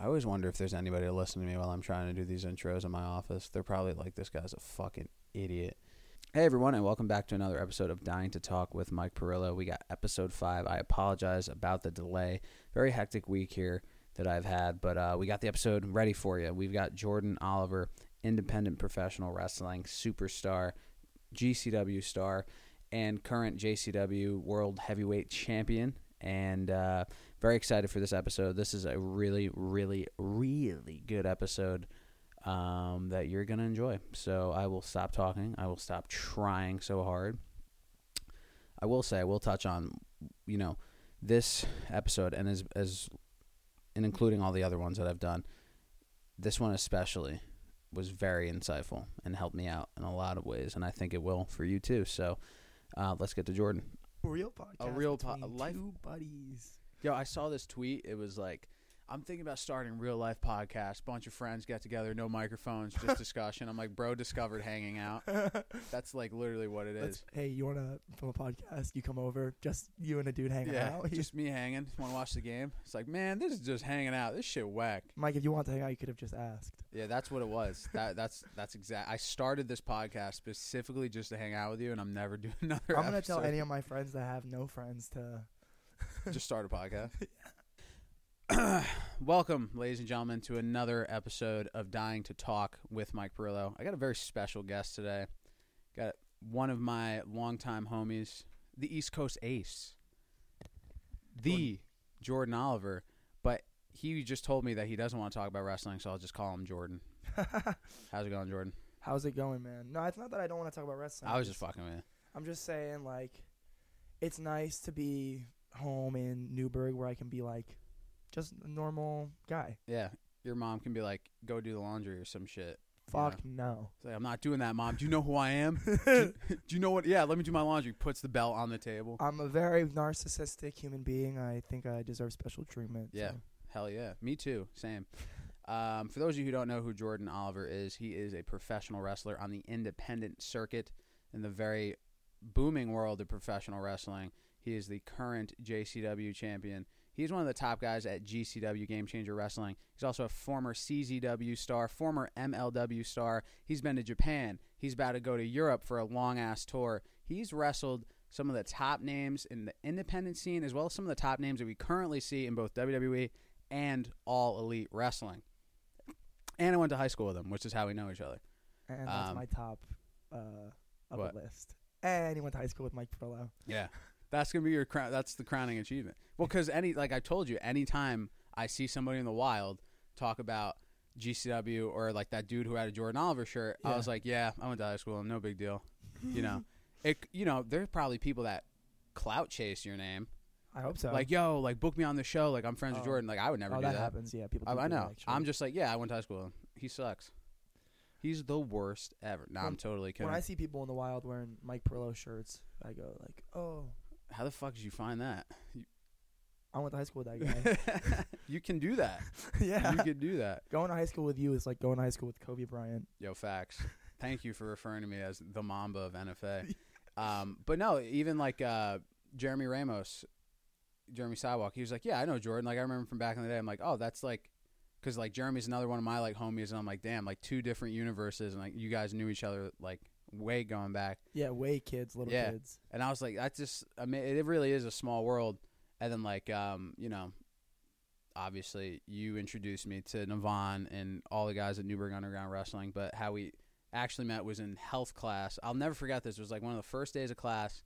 I always wonder if there's anybody listening to me while I'm trying to do these intros in my office. They're probably like, this guy's a fucking idiot. Hey everyone, and welcome back to another episode of Dying to Talk with Mike Perillo. We got episode five. I apologize about the delay. Very hectic week here that I've had, but uh, we got the episode ready for you. We've got Jordan Oliver, independent professional wrestling superstar, GCW star, and current JCW World Heavyweight Champion. And uh, very excited for this episode. This is a really, really, really good episode um, that you're going to enjoy. So I will stop talking. I will stop trying so hard. I will say, I will touch on, you know, this episode and as, as, and including all the other ones that I've done, this one especially was very insightful and helped me out in a lot of ways. And I think it will for you too. So uh, let's get to Jordan. A real podcast. A real po- a life- Two buddies. Yo, I saw this tweet. It was like, I'm thinking about starting real life podcast. Bunch of friends get together, no microphones, just discussion. I'm like, bro, discovered hanging out. That's like literally what it Let's- is. hey, you want to film a podcast? You come over, just you and a dude hanging Yeah, out. just me hanging. Want to watch the game? It's like, man, this is just hanging out. This shit whack. Mike, if you want to hang out, you could have just asked. Yeah, that's what it was. That that's that's exact. I started this podcast specifically just to hang out with you, and I'm never doing another. I'm gonna tell episode. any of my friends that have no friends to. just start a podcast. Welcome, ladies and gentlemen, to another episode of Dying to Talk with Mike Perillo. I got a very special guest today. Got one of my longtime homies, the East Coast Ace, the Jordan Oliver. But he just told me that he doesn't want to talk about wrestling, so I'll just call him Jordan. How's it going, Jordan? How's it going, man? No, it's not that I don't want to talk about wrestling. I was just fucking with you. I'm just saying, like, it's nice to be home in Newburgh where I can be like, just a normal guy. Yeah, your mom can be like, "Go do the laundry" or some shit. Fuck no. It's like, I'm not doing that, mom. Do you know who I am? do, you, do you know what? Yeah, let me do my laundry. Puts the belt on the table. I'm a very narcissistic human being. I think I deserve special treatment. Yeah. so. Hell yeah. Me too. Same. Um, for those of you who don't know who Jordan Oliver is, he is a professional wrestler on the independent circuit in the very booming world of professional wrestling. He is the current JCW champion. He's one of the top guys at GCW Game Changer Wrestling. He's also a former CZW star, former MLW star. He's been to Japan. He's about to go to Europe for a long ass tour. He's wrestled some of the top names in the independent scene, as well as some of the top names that we currently see in both WWE and All Elite Wrestling. And I went to high school with him, which is how we know each other. And that's Um, my top uh, of what? the list. And he went to high school with Mike Perillo. Yeah, that's gonna be your crown. That's the crowning achievement. Well, because any like I told you, anytime I see somebody in the wild talk about GCW or like that dude who had a Jordan Oliver shirt, I was like, yeah, I went to high school, no big deal. You know, it. You know, there's probably people that clout chase your name, I hope so. like yo, like book me on the show, like I'm friends with Oh. Jordan. Like I would never oh, do that, that. happens. Yeah, people. I, I know. that. I'm just like, yeah, I went to high school. He sucks. He's the worst ever. Nah, I'm totally kidding. when I see people in the wild wearing Mike Perillo shirts, I go like, "Oh, How the fuck did you find that? I went to high school with that guy." you can do that. yeah, You can do that. going to high school with you is like going to high school with Kobe Bryant. Yo, facts. Thank you for referring to me as the Mamba of NFA. Um, but no, even like uh, Jeremy Ramos, Jeremy Sidewalk, he was like, "Yeah, I know Jordan. Like I remember from back in the day." I'm like, "Oh, that's like." Because like Jeremy's another one of my like homies, and I'm like, damn, like two different universes, and like you guys knew each other like way going back. Yeah, way kids, little Yeah. kids. And I was like, that's just, I mean, it really is a small world. And then, like, um, you know, obviously you introduced me to Navon and all the guys at Newburgh Underground Wrestling, but how we actually met was in health class. I'll never forget this. It was like one of the first days of class,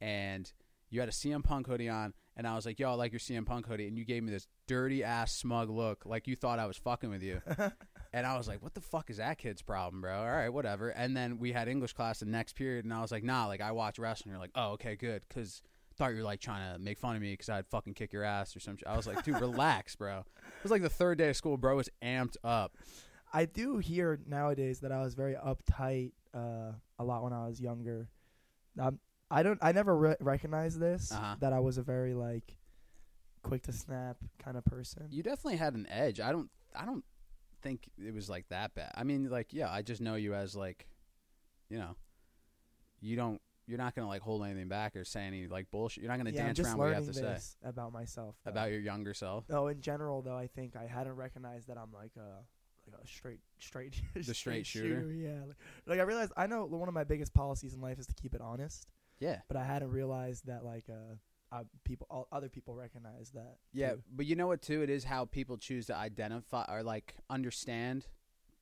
and you had a CM Punk hoodie on, and I was like, yo, I like your CM Punk hoodie. And you gave me this dirty ass smug look, like you thought I was fucking with you. And I was like, what the fuck is that kid's problem, bro? All right, whatever. And then we had English class the next period, and I was like, nah, like I watch wrestling. You're like, oh, okay, good. Because thought you were like trying to make fun of me because I'd fucking kick your ass or some shit. I was like, dude, relax, bro. It was like the third day of school, bro was amped up. I do hear nowadays that I was very uptight uh, a lot when I was younger. Um, I don't. I never re- recognized this Uh-huh. that I was a very like quick to snap kind of person. You definitely had an edge. I don't, I don't think it was like that bad. I mean, like, yeah, I just know you as like, you know, you don't you're not gonna like hold anything back or say any like bullshit. You're not gonna yeah, I'm dance just around what you have to say this about myself. though. about your younger self. No, in general though, I think I hadn't recognized that I'm like a like a straight straight The straight shooter? Yeah, like, like I realized I know one of my biggest policies in life is to keep it honest, Yeah, but I hadn't realized that like uh, uh people all, other people recognize that. yeah, too. but you know what too? It is how people choose to identify or like understand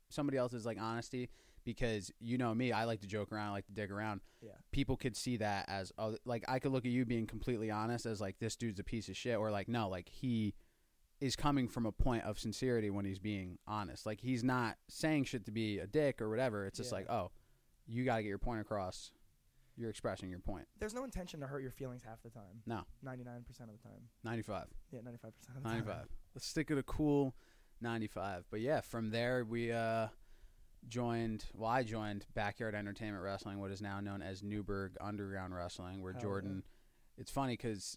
somebody else's like honesty. Because you know me, I like to joke around, I like to dig around. Yeah. People could see that as oh, like I could look at you being completely honest as like this dude's a piece of shit, or like no, like he is coming from a point of sincerity when he's being honest. Like he's not saying shit to be a dick or whatever. It's just Yeah. like, oh, you got to get your point across. You're expressing your point. There's no intention to hurt your feelings half the time. No. 99% of the time. 95. Yeah, 95% of the time. 95. Let's stick at a cool 95. But yeah, from there we uh joined, well I joined Backyard Entertainment Wrestling, what is now known as Newburgh Underground Wrestling, where Hell Jordan it's funny cuz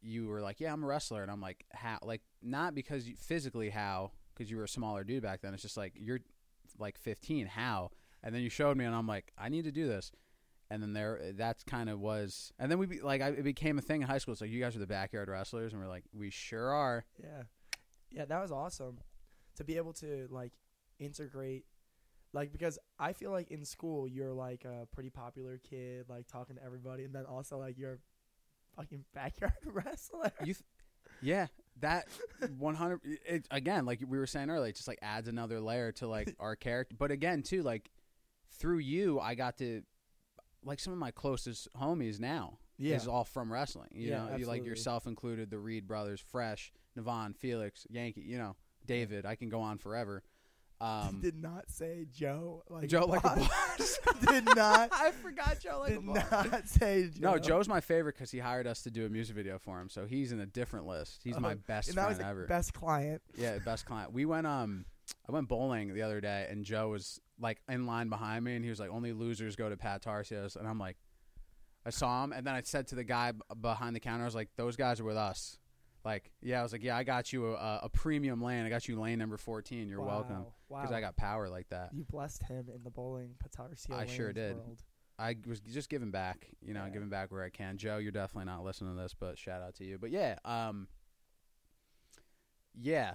you were like, "Yeah, I'm a wrestler." And I'm like, "How?" Like not because you, physically how cuz you were a smaller dude back then. It's just like you're like 15, how? And then you showed me and I'm like, "I need to do this." And then there, that's kind of was, and then we be, like, I, it became a thing in high school. It's like you guys are the backyard wrestlers, and we're like, we sure are. Yeah. Yeah, that was awesome to be able to like integrate like because I feel like in school you're like a pretty popular kid like talking to everybody and then also like you're a fucking backyard wrestler. You, th- yeah, that one hundred. It again, like we were saying earlier, it just like adds another layer to like our character. But again, too, like through you, I got to like some of my closest homies now yeah. is all from wrestling. You Yeah, know, you like yourself included, the Reed brothers, Fresh, Navon, Felix, Yankee. You know, David. I can go on forever. Um, did not say Joe like Joe like a boss. did not I forgot Joe like a did boss. not say Joe. No, Joe's my favorite because he hired us to do a music video for him, so he's in a different list. He's my Oh, best and that was the ever. best client. Yeah, best client. We went um I went bowling the other day and Joe was like in line behind me and he was like only losers go to Pat Tarsio's and I'm like I saw him and then I said to the guy b- behind the counter I was like those guys are with us. Like, yeah, I was like, yeah, I got you a, a premium lane. I got you lane number 14. You're welcome. Wow. Cuz I got power like that. you blessed him in the bowling Patarcio I sure did. World. I was just giving back, you know, Yeah. giving back where I can. Joe, you're definitely not listening to this, but shout out to you. But yeah, um yeah.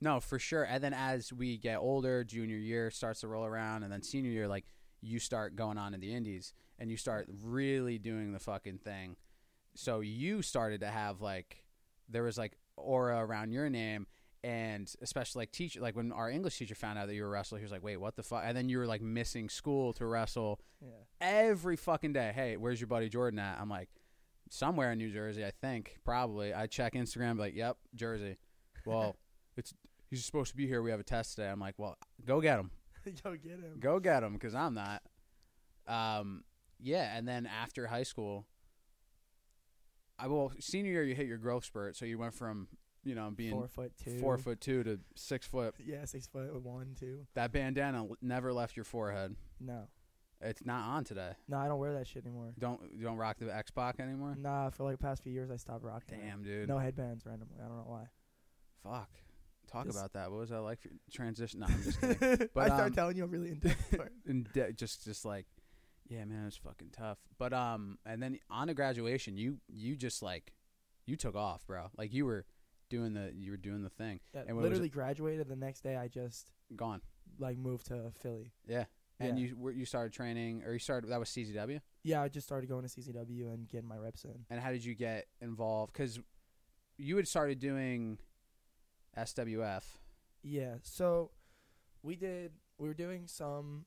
No, for sure. And then as we get older, junior year starts to roll around and then senior year like you start going on in the indies and you start really doing the fucking thing. So you started to have like there was like aura around your name and especially like teacher like when our English teacher found out that you were a wrestler, he was like, "Wait, what the fuck?" And then you were like missing school to wrestle Yeah. every fucking day. Hey, where's your buddy Jordan at? I'm like, somewhere in New Jersey, I think. Probably. I check Instagram, like, yep, Jersey. Well, he's supposed to be here. We have a test today. I'm like, well, go get him. go get him. Go get him, because I'm not. Um, yeah, and then after high school, I well senior year you hit your growth spurt, so you went from you know being Four foot two. four foot two to six foot. Yeah, six foot one, two. That bandana never left your forehead. No, It's not on today. no, I don't wear that shit anymore. Don't you don't rock the X Pac anymore? Nah, for like the past few years, I stopped rocking. it. Damn, dude. No headbands randomly. I don't know why. Fuck. Talk about that. What was that like for transition? No, I'm just kidding. I start um, telling you I'm really it. and de- just just like, yeah, man, it's fucking tough. But um, and then on to graduation, you you just like, you took off, bro. Like you were doing the you were doing the thing. Yeah, And what was literally graduated the next day. I just Gone. like moved to Philly. Yeah. And Yeah. you were you started training, or you started that was CZW. Yeah, I just started going to CZW and getting my reps in. And how did you get involved? Because you had started doing SWF. Yeah, so we did. We were doing some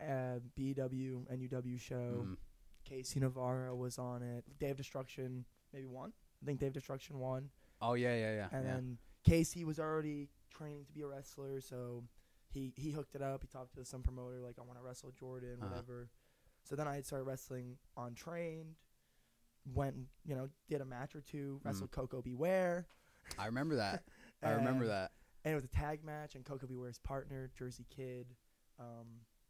uh, BW and UW show. Mm. Casey Navarro was on it. Dave Destruction maybe won. I think Dave Destruction won. Oh yeah, yeah, yeah. and yeah. then Casey was already training to be a wrestler, so he he hooked it up. He talked to some promoter like I want to wrestle Jordan, Uh-huh. whatever. So then I had started wrestling on trained. Went you know did a match or two. Wrestled Coco Beware. I remember that. Mm-hmm. I remember and- that. And it was a tag match, and Coco Beware's partner, Jersey Kid, um,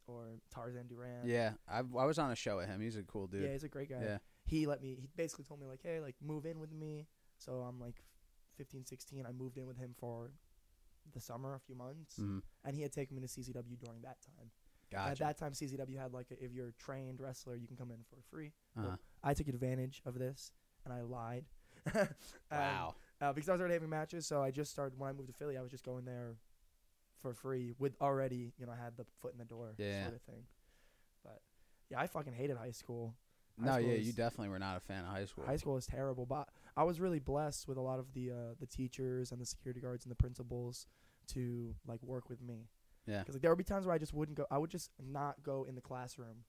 or Tarzan Duran. Yeah, I I was on a show with him. He's a cool dude. yeah, he's a great guy. Yeah. He let me. He basically told me like, hey, like move in with me. So I'm like 15, 16. I moved in with him for the summer, a few months, Mhm. and he had taken me to CZW during that time. Gotcha. At that time, CZW had like a, if you're a trained wrestler, you can come in for free. uh-huh. I took advantage of this and I lied. And, Wow. Uh, because I was already having matches, so I just started when I moved to Philly. I was just going there for free with already, you know, I had the foot in the door Yeah. sort of thing. But yeah, I fucking hated high school. High No, school yeah, was- you definitely were not a fan of high school. High school was terrible, but I was really blessed with a lot of the uh, the teachers and the security guards and the principals to like work with me. Yeah. Because like, there would be times where I just wouldn't go. I would just not go in the classroom.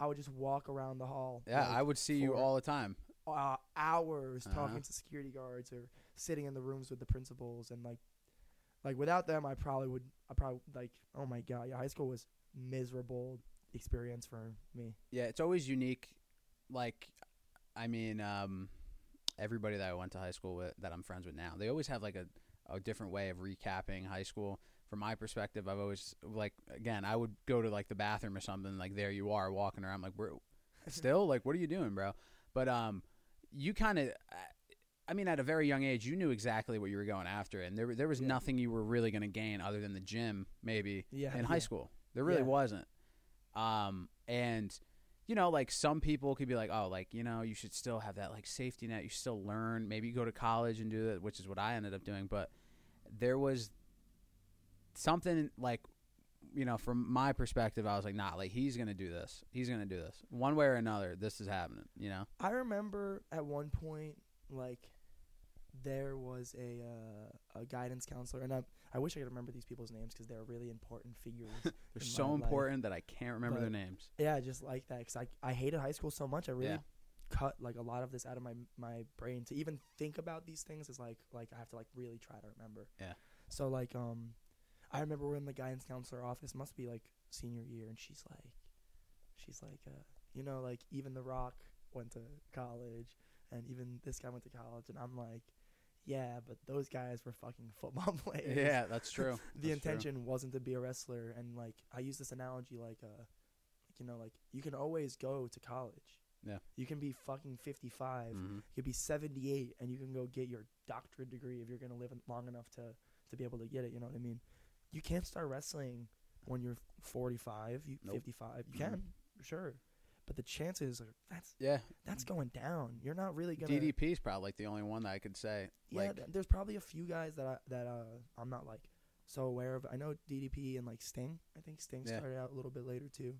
I would just walk around the hall. Yeah, like, I would see you all the time. uh, hours Uh-huh. talking to security guards or sitting in the rooms with the principals and like like without them I probably would I probably like oh my god yeah high school was miserable experience for me Yeah, it's always unique. Like, I mean, um, everybody that I went to high school with, that I'm friends with now, they always have like a, a different way of recapping high school. From my perspective, I've always like again, I would go to like the bathroom or something. Like there you are walking around. Like we're still like, what are you doing, bro? But um, you kind of. I mean, at a very young age, you knew exactly what you were going after, and there there was Yeah. nothing you were really going to gain other than the gym, maybe yeah in high school. There really Yeah. wasn't. Um, and you know, like some people could be like, oh, like you know, you should still have that like safety net. You still learn. Maybe you go to college and do that, which is what I ended up doing. But there was something like, you know, from my perspective, I was like, nah, like he's gonna do this. He's gonna do this one way or another. This is happening. You know. I remember at one point like there was a uh, a guidance counselor and I I wish I could remember these people's names because they're really important figures They're so my life. important that I can't remember their names. Yeah, just like that because I I hated high school so much. I really Yeah. cut like a lot of this out of my my brain to even think about these things is like like I have to like really try to remember. Yeah. So like um, I remember we're in the guidance counselor office. Must be like senior year, and she's like, she's like, uh, you know, like even The Rock went to college, and even this guy went to college, and I'm like. Yeah, but those guys were fucking football players Yeah, that's true. the That's true. intention wasn't to be a wrestler and like i use this analogy like uh you know like you can always go to college Yeah. you can be fucking 55 Mhm. you could be 78 and you can go get your doctorate degree if you're going to live long enough to to be able to get it you know what i mean you can't start wrestling when you're 45 you Nope. 55 you Mhm. can sure but the chances are that's Yeah, that's going down you're not really gonna DDP is probably like the only one that I could say. yeah, like, th- there's probably a few guys that I, that uh I'm not like so aware of. I know DDP and like Sting. I think Sting Yeah. started out a little bit later too.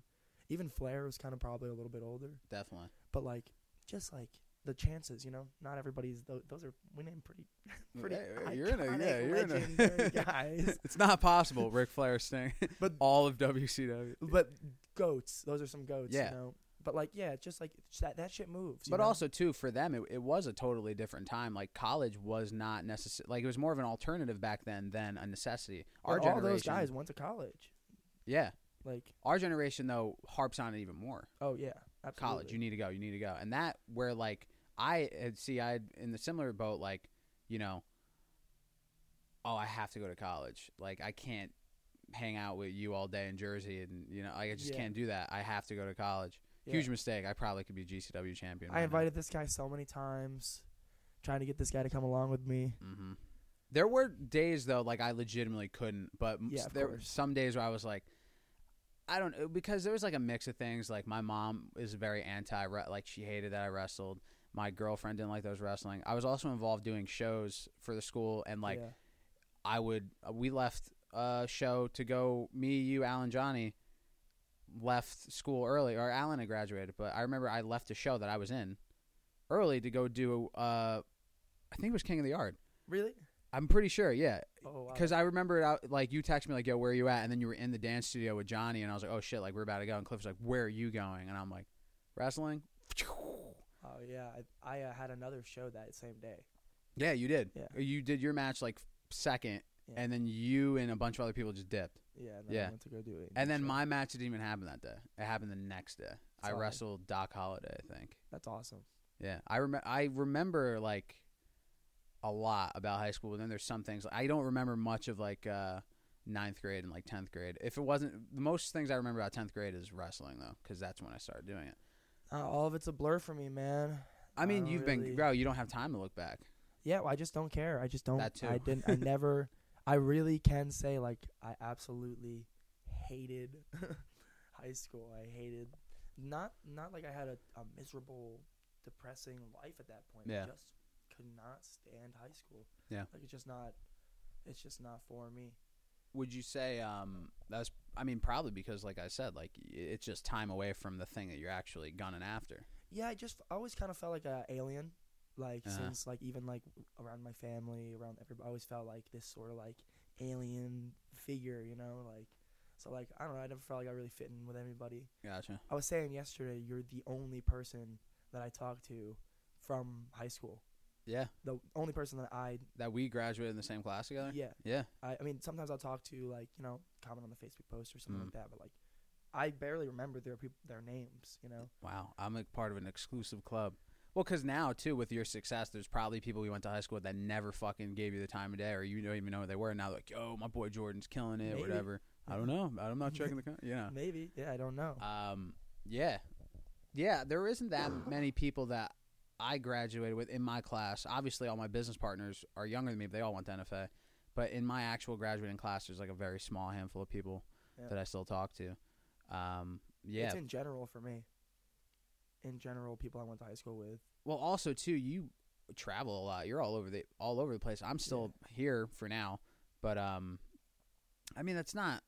Even Flair was kind of probably a little bit older, definitely. but like just like the chances, you know, not everybody's. Those, those are we name pretty pretty Hey, you're in a yeah, you're in a guys. it's not possible. Ric Flair, Sting, But- all of WCW. but goats, those are some goats. Yeah. You know, but like yeah, just like it's that that shit moves. But know? also too for them, it, it was a totally different time. Like college was not necessary. Like it was more of an alternative back then than a necessity. Our But all generation, those guys went to college. yeah. Like Our generation though harps on it even more. oh yeah, absolutely. College, you need to go, you need to go, and that where like I had see I in the similar boat. Like you know, oh I have to go to college. Like I can't hang out with you all day in Jersey, and you know I just Yeah. can't do that. I have to go to college. Yeah. Huge mistake. I probably could be GCW champion. I invited this guy so many times, trying to get this guy to come along with me. hmm There were days though, like I legitimately couldn't. But Yeah, there were some days where I was like, I don't know, because there was like a mix of things. Like my mom is very anti, like she hated that I wrestled. My girlfriend didn't like that I was wrestling. I was also involved doing shows for the school, and like yeah. I would, uh, we left a show to go. Me, you, Alan, Johnny left school early, or Alan had graduated. But I remember I left a show that I was in early to go do. Uh, I think it was King of the Yard. really? I'm pretty sure, yeah. Oh wow. Because I remember, it out, like, you text me, like, yo, where are you at? And then you were in the dance studio with Johnny, and I was like, oh, shit, like, we're about to go. And Cliff was like, where are you going? And I'm like, wrestling? oh yeah, I, I uh, had another show that same day. Yeah, you did. Yeah. You did your match, like, second, Yeah. and then you and a bunch of other people just dipped. Yeah. And then Yeah. I went to go do it. And then show. my match didn't even happen that day. It happened the next day. I Solid. wrestled Doc Holliday, I think. That's awesome. Yeah, I rem- I remember like a lot about high school. But then there's some things I don't remember much of like uh, ninth grade and like tenth grade. If it wasn't the most things I remember about tenth grade is wrestling though, because that's when I started doing it. Uh, all of it's a blur for me, man. I mean, don't you've really- been bro. You don't have time to look back. Yeah, well, I just don't care. I just don't. That too. I didn't. I never. I really can say like I absolutely hated high school. I hated not not like I had a, a miserable, depressing life at that point. Yeah. I just could not stand high school. Yeah. Like it's just not it's just not for me. Would you say um that's I mean probably because like I said like it's just time away from the thing that you're actually gunning after. Yeah, I just I always kind of felt like a alien. Like Uh-huh. since like even like around my family, around everybody, I always felt like this sort of like alien figure, you know, like so like I don't know, I never felt like I really fit in with anybody. Gotcha. I was saying yesterday, you're the only person that I talked to from high school. Yeah. The only person that I That we graduated in the same class together? yeah. Yeah. I, I mean sometimes I'll talk to like you know comment on the Facebook post or something Mm. like that, but like I barely remember their peop- their names, you know. Wow. I'm a part of an exclusive club. Well, because now too, with your success, there's probably people you went to high school with that never fucking gave you the time of day, or you don't even know who they were. Now, they're like, yo, my boy Jordan's killing it, Maybe. whatever. I don't know. I'm not checking the. Con- yeah. Maybe yeah, I don't know. Um. Yeah. Yeah. There isn't that many people that I graduated with in my class. Obviously, all my business partners are younger than me. But they all went to NFA. But in my actual graduating class, there's like a very small handful of people Yeah. that I still talk to. Um. Yeah. It's in general for me. In general, people I went to high school with. Well, also too, you travel a lot. You're all over the all over the place. I'm still here for now, but um, I mean that's not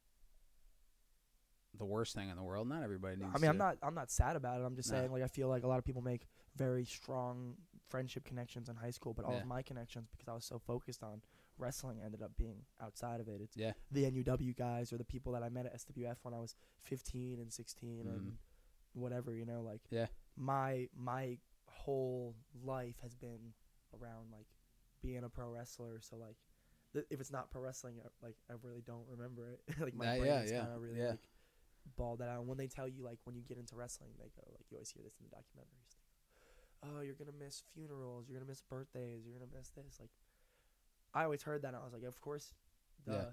the worst thing in the world. Not everybody needs. I mean, I'm not I'm not sad about it. I'm just No. saying like I feel like a lot of people make very strong friendship connections in high school, but all Yeah. of my connections because I was so focused on wrestling ended up being outside of it. It's Yeah. the NUW guys or the people that I met at SWF when I was 15 and 16 and whatever, you know, like. Yeah. my my whole life has been around like being a pro wrestler, so like th- if it's not pro wrestling, uh, like I really don't remember it. like my Uh, yeah, brain's yeah, kind of really yeah. like balled that out. And when they tell you like when you get into wrestling, they go like you always hear this in the documentaries. Oh, you're gonna miss funerals. You're gonna miss birthdays. You're gonna miss this. Like, I always heard that. and I was like, of course, duh. Yeah.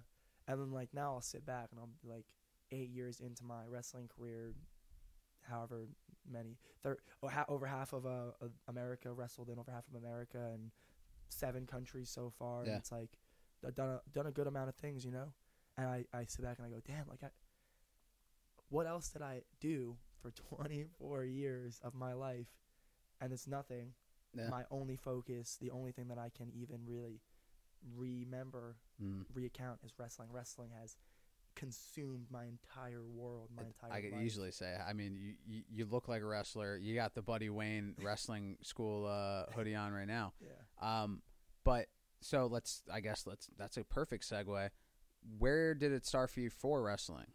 And then like now I'll sit back and I'll be like eight years into my wrestling career, however many, thir- ha- over half of uh, America wrestled in over half of America and seven countries so far. Yeah. And it's like I've done a, done a good amount of things, you know. And I, I sit back and I go, damn, like I, what else did I do for 24 years of my life? And it's nothing. Yeah. My only focus, the only thing that I can even really remember, Mm. recount is wrestling. Wrestling has consumed my entire world, my entire I could life. easily say. I mean, you, you you look like a wrestler. You got the Buddy Wayne wrestling school uh, hoodie on right now. Yeah. Um, but so let's. I guess let's. That's a perfect segue. Where did it start for you for wrestling?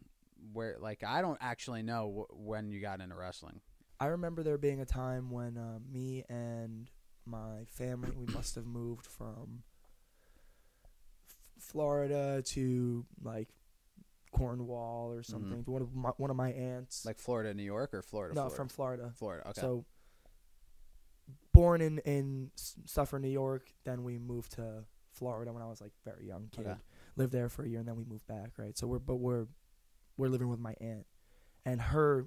Where like I don't actually know wh- when you got into wrestling. I remember there being a time when uh, me and my family we must have moved from Florida to like Cornwall or something. One of my one of my aunts. Mm-hmm. Like Florida, New York, or Florida? no, Florida? from Florida. Florida. Okay. So born in in S- Suffolk, New York. Then we moved to Florida when I was like very young kid. Okay. Lived there for a year and then we moved back. Right. So we're but we're we're living with my aunt and her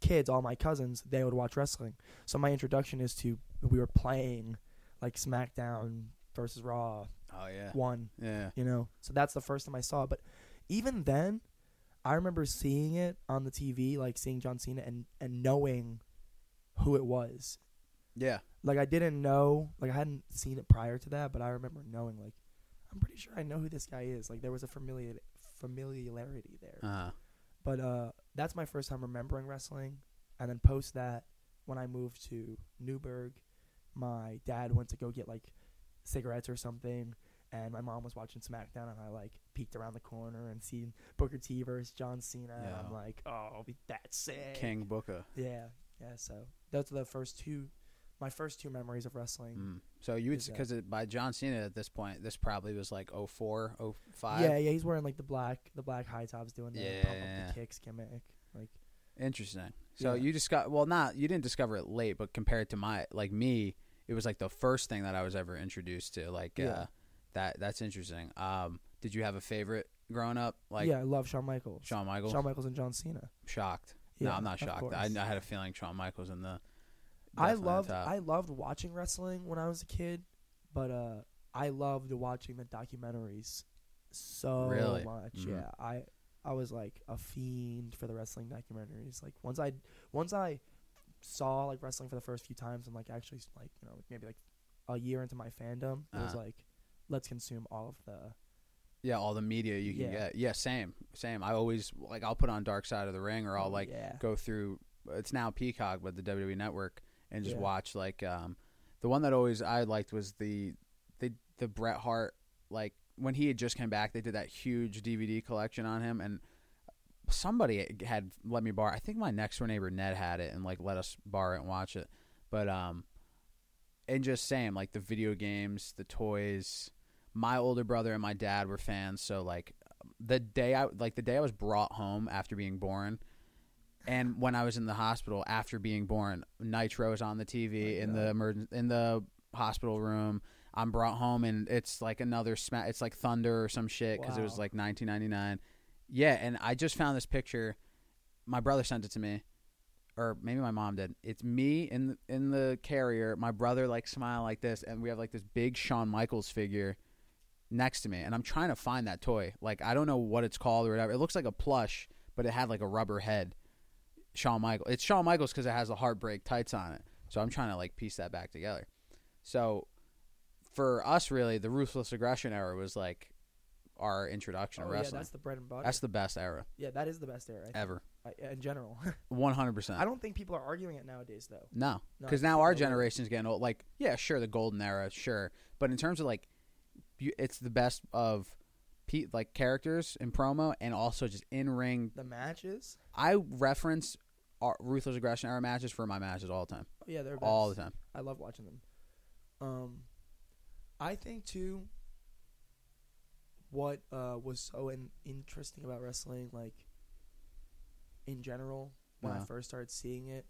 kids, all my cousins, they would watch wrestling. So my introduction is to we were playing like SmackDown versus Raw oh yeah. one Yeah. you know. So that's the first time I saw it. But even then, I remember seeing it on the TV, like seeing John Cena and and knowing who it was. Yeah. Like I didn't know, like I hadn't seen it prior to that, but I remember knowing, like I'm pretty sure I know who this guy is. Like there was a familiar familiarity there. Uh. But uh, that's my first time remembering wrestling. And then post that, when I moved to Newburgh, my dad went to go get like cigarettes or something, and my mom was watching SmackDown, and I like peeked around the corner and seen Booker T versus John Cena. And I'm like, oh, I'll be that sick. King Booker. Yeah, yeah. So those are the first two, my first two memories of wrestling. Mm. So you would because by John Cena at this point, this probably was like 04, 05? Yeah, yeah. He's wearing like the black, the black high tops, doing the Yeah, pump up the kicks gimmick. Like, Interesting. So Yeah. you discover well, not you didn't discover it late, but compared to my like me, it was like the first thing that I was ever introduced to. Like Yeah. uh, that. That's interesting. Um, did you have a favorite growing up? Like yeah, I love Shawn Michaels. Shawn Michaels. Shawn Michaels and John Cena. shocked. Yeah, no, I'm not shocked. I, I had a feeling Shawn Michaels in the. I loved. I loved watching wrestling when I was a kid, but uh, I loved watching the documentaries so Really? much. Mhm. Yeah, I I was like a fiend for the wrestling documentaries. Like once I once I saw like wrestling for the first few times and like actually like you know maybe like a year into my fandom, it was Uh-huh. like let's consume all of the Yeah, all the media you can Yeah. get. Yeah, same, same. I always like I'll put on Dark Side of the Ring, or I'll oh, like yeah go through. It's now Peacock, but the WWE Network, and just Yeah. watch like um, the one that always I liked was the the the Bret Hart like when he had just came back. They did that huge DVD collection on him, and somebody had let me borrow. I think my next door neighbor Ned had it and like let us borrow it and watch it. But um, and just same like the video games, the toys. My older brother and my dad were fans, so like the day I like the day I was brought home after being born, and when I was in the hospital after being born, Nitro is on the TV My in God. the emergen- in the hospital room. I'm brought home and it's like another smack. It's like Thunder or some shit because it was like 1999. Yeah, and I just found this picture. My brother sent it to me, or maybe my mom did. It's me in the, in the carrier. My brother like smile like this, and we have like this big Shawn Michaels figure next to me, and I'm trying to find that toy. Like I don't know what it's called or whatever. It looks like a plush, but it had like a rubber head. Shawn Michaels. It's Shawn Michaels because it has the heartbreak tights on it. So I'm trying to like piece that back together. So for us, really, the ruthless aggression era was like our introduction oh, to yeah wrestling. that's the bread and butter. That's the best era yeah, that is the best era I ever. I- in general. One hundred percent. I don't think people are arguing it nowadays though. No, No, because I now our people are- generation's getting old. Like, yeah, sure, the golden era, sure, but in terms of like, it's the best of, pe- like characters in promo and also just in ring. The matches, I reference our ruthless aggression era matches for my matches all the time, oh, yeah, they're best. all the time. I love watching them. Um, I think too. What uh, was so in- interesting about wrestling, like in general, when I Uh-huh. first started seeing it,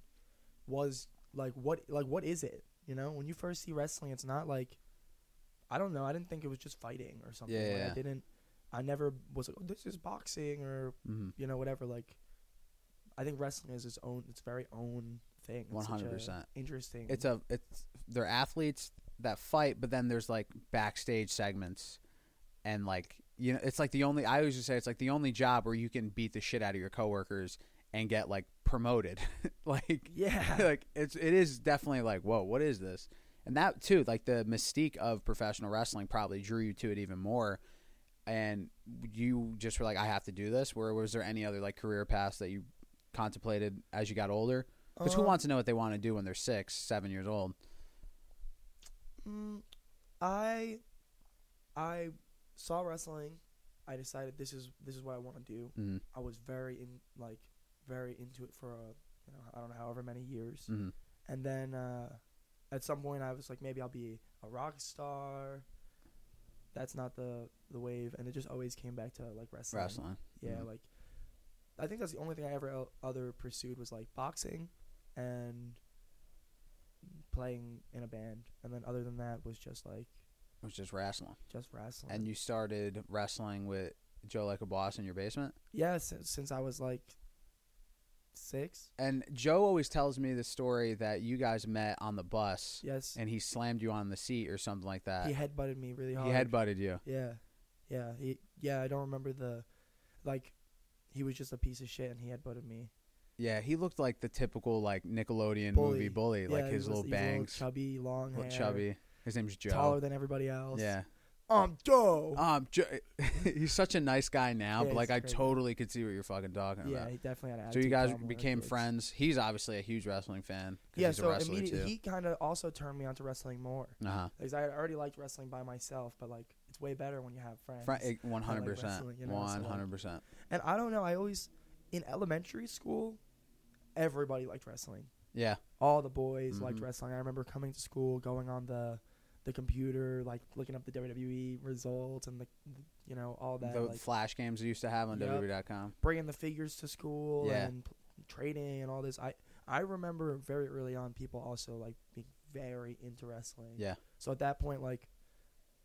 was like what like what is it? You know, when you first see wrestling, it's not like I don't know. I didn't think it was just fighting or something. Yeah, like, yeah. I didn't. I never was like, oh, this is boxing or Mm-hmm. you know whatever. Like, I think wrestling is its own, its very own thing. Such a 100%. Interesting. It's a it's they're athletes that fight, but then there's like backstage segments, and like you know, it's like the only I always just say it's like the only job where you can beat the shit out of your coworkers and get like promoted, like yeah. like it's it is definitely like whoa what is this and that too like the mystique of professional wrestling probably drew you to it even more and you just were like i have to do this where was there any other like career paths that you contemplated as you got older because who Uh, wants to know what they want to do when they're six seven years old Mm, I I saw wrestling. I decided this is this is what I want to do. mm-hmm. I was very in like very into it for a you know I don't know however many years, Mm-hmm. and then uh, at some point I was like maybe I'll be a rock star. That's not the the wave, and it just always came back to like wrestling. wrestling Yeah, Mhm. like I think that's the only thing I ever el- other pursued was like boxing and playing in a band, and then other than that was just like it was just wrestling just wrestling. and you started wrestling with joe like a boss in your basement yeah, since, since I was like six. and joe always tells me the story that you guys met on the bus Yes, and he slammed you on the seat or something like that he headbutted me really hard. He headbutted you. Yeah, yeah, he yeah. I don't remember the like. He was just a piece of shit, and he headbutted me. Yeah, he looked like the typical like Nickelodeon Bully. movie bully, yeah, like his was- little he was a little bangs, chubby, long little hair, chubby. His name's Joe. taller than everybody else. yeah. Um, Joe. Um, jo- he's such a nice guy now, Yeah, but like he's I totally could see what you're fucking talking about. yeah, about. he definitely had. An So you attitude guys problem when we were became friends. He's obviously a huge wrestling fan. 'cause Yeah, he's a so wrestler immediately too. he kind of also turned me onto wrestling more Uh huh. because I already liked wrestling by myself, but like it's way better when you have friends. One hundred percent. wrestling, you know, so, One like- hundred percent. And I don't know. I always in elementary school, everybody liked wrestling. Yeah. All the boys liked Mhm. wrestling. I remember coming to school, going on the the computer, like looking up the WWE results and the, you know all that, The like flash games they used to have on Yep. WWE.com. bringing the figures to school Yeah. and p- trading and all this. I I remember very early on people also like being very into wrestling. Yeah. So at that point, like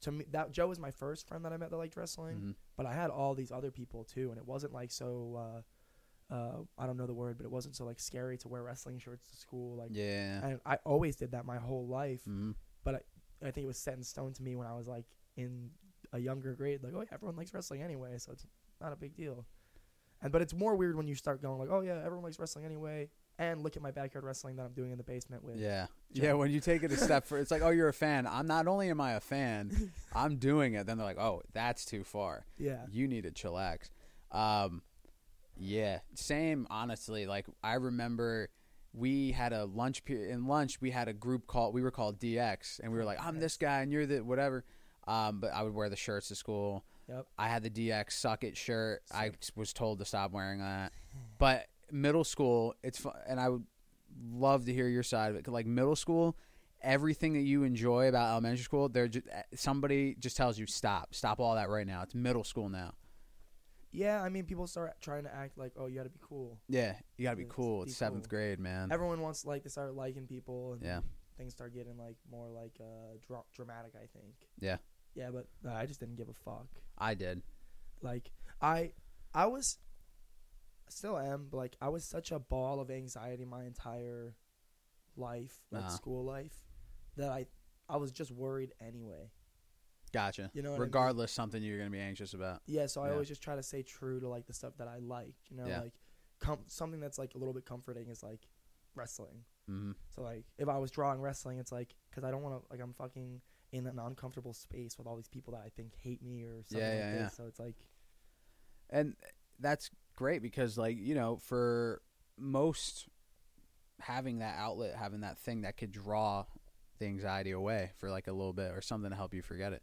to me, that Joe was my first friend that I met that liked wrestling. hmm but I had all these other people too, and it wasn't like so. Uh, uh, I don't know the word, but it wasn't so like scary to wear wrestling shirts to school. Like, Yeah. and I always did that my whole life. hmm I think it was set in stone to me when I was like in a younger grade. Like, oh, yeah, everyone likes wrestling anyway, so it's not a big deal. And but it's more weird when you start going like, oh yeah, everyone likes wrestling anyway, and look at my backyard wrestling that I'm doing in the basement with. Yeah. Joe. Yeah, when you take it a step further, it's like, oh, you're a fan. I'm not only am I a fan, I'm doing it. Then they're like, oh, that's too far. Yeah. You need to chillax. Um, yeah, same. Honestly, like I remember, we had a lunch period. In lunch, we had a group called. We were called DX, and we were like, I'm this guy, and you're the whatever. Um, but I would wear the shirts to school. Yep. I had the DX suck it shirt. I was told to stop wearing that. But middle school, it's fun, and I would love to hear your side of it Like middle school, everything that you enjoy about elementary school, they're just, somebody just tells you stop, stop all that right now. It's middle school now. Yeah, I mean, people start trying to act like, oh, you got to be cool. Yeah, you gotta be It's- cool. be It's seventh cool. grade, man. Everyone wants like to start liking people, and Yeah. things start getting like more like uh, dra- dramatic. I think. Yeah. Yeah, but uh, I just didn't give a fuck. I did. Like I, I was, still am, but like I was such a ball of anxiety my entire life, like Uh-huh. school life, that I, I was just worried anyway. Gotcha. You know what I mean? Regardless, something you're gonna be anxious about. Yeah, so I Yeah. always just try to stay true to like the stuff that I like. You know, Yeah. like com- something that's like a little bit comforting is like wrestling. hmm So like if I was drawing wrestling, it's like because I don't want to like I'm fucking in an uncomfortable space with all these people that I think hate me or something Yeah, like yeah, this. yeah. So it's like and that's great because like you know for most having that outlet having that thing that could draw the anxiety away for like a little bit or something to help you forget it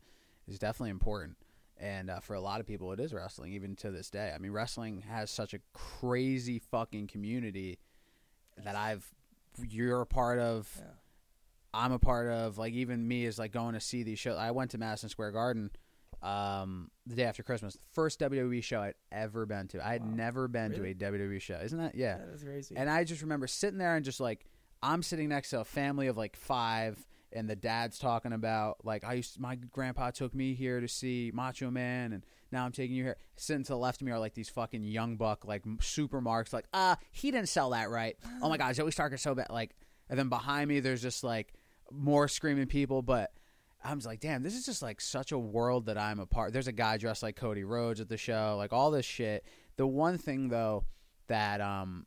is definitely important and uh, for a lot of people it is wrestling even to this day i mean wrestling has such a crazy fucking community that i've you're a part of yeah. I'm a part of. Like even me is like going to see these shows. I went to Madison Square Garden um, the day after Christmas. the First WWE show I'd ever been to. I had Wow. never been Really? to a WWE show. Isn't that yeah? That is crazy. And I just remember sitting there and just like I'm sitting next to a family of like five, and the dad's talking about like I used my grandpa took me here to see Macho Man, and now I'm taking you here. Sitting to the left of me are like these fucking young buck like super marks, like ah he didn't sell that right. Oh my god, Zoey Stark is so bad. Like, and then behind me there's just like more screaming people, but. I'm just like, damn, this is just like such a world that I'm a part. There's a guy dressed like Cody Rhodes at the show, like all this shit. The one thing though that um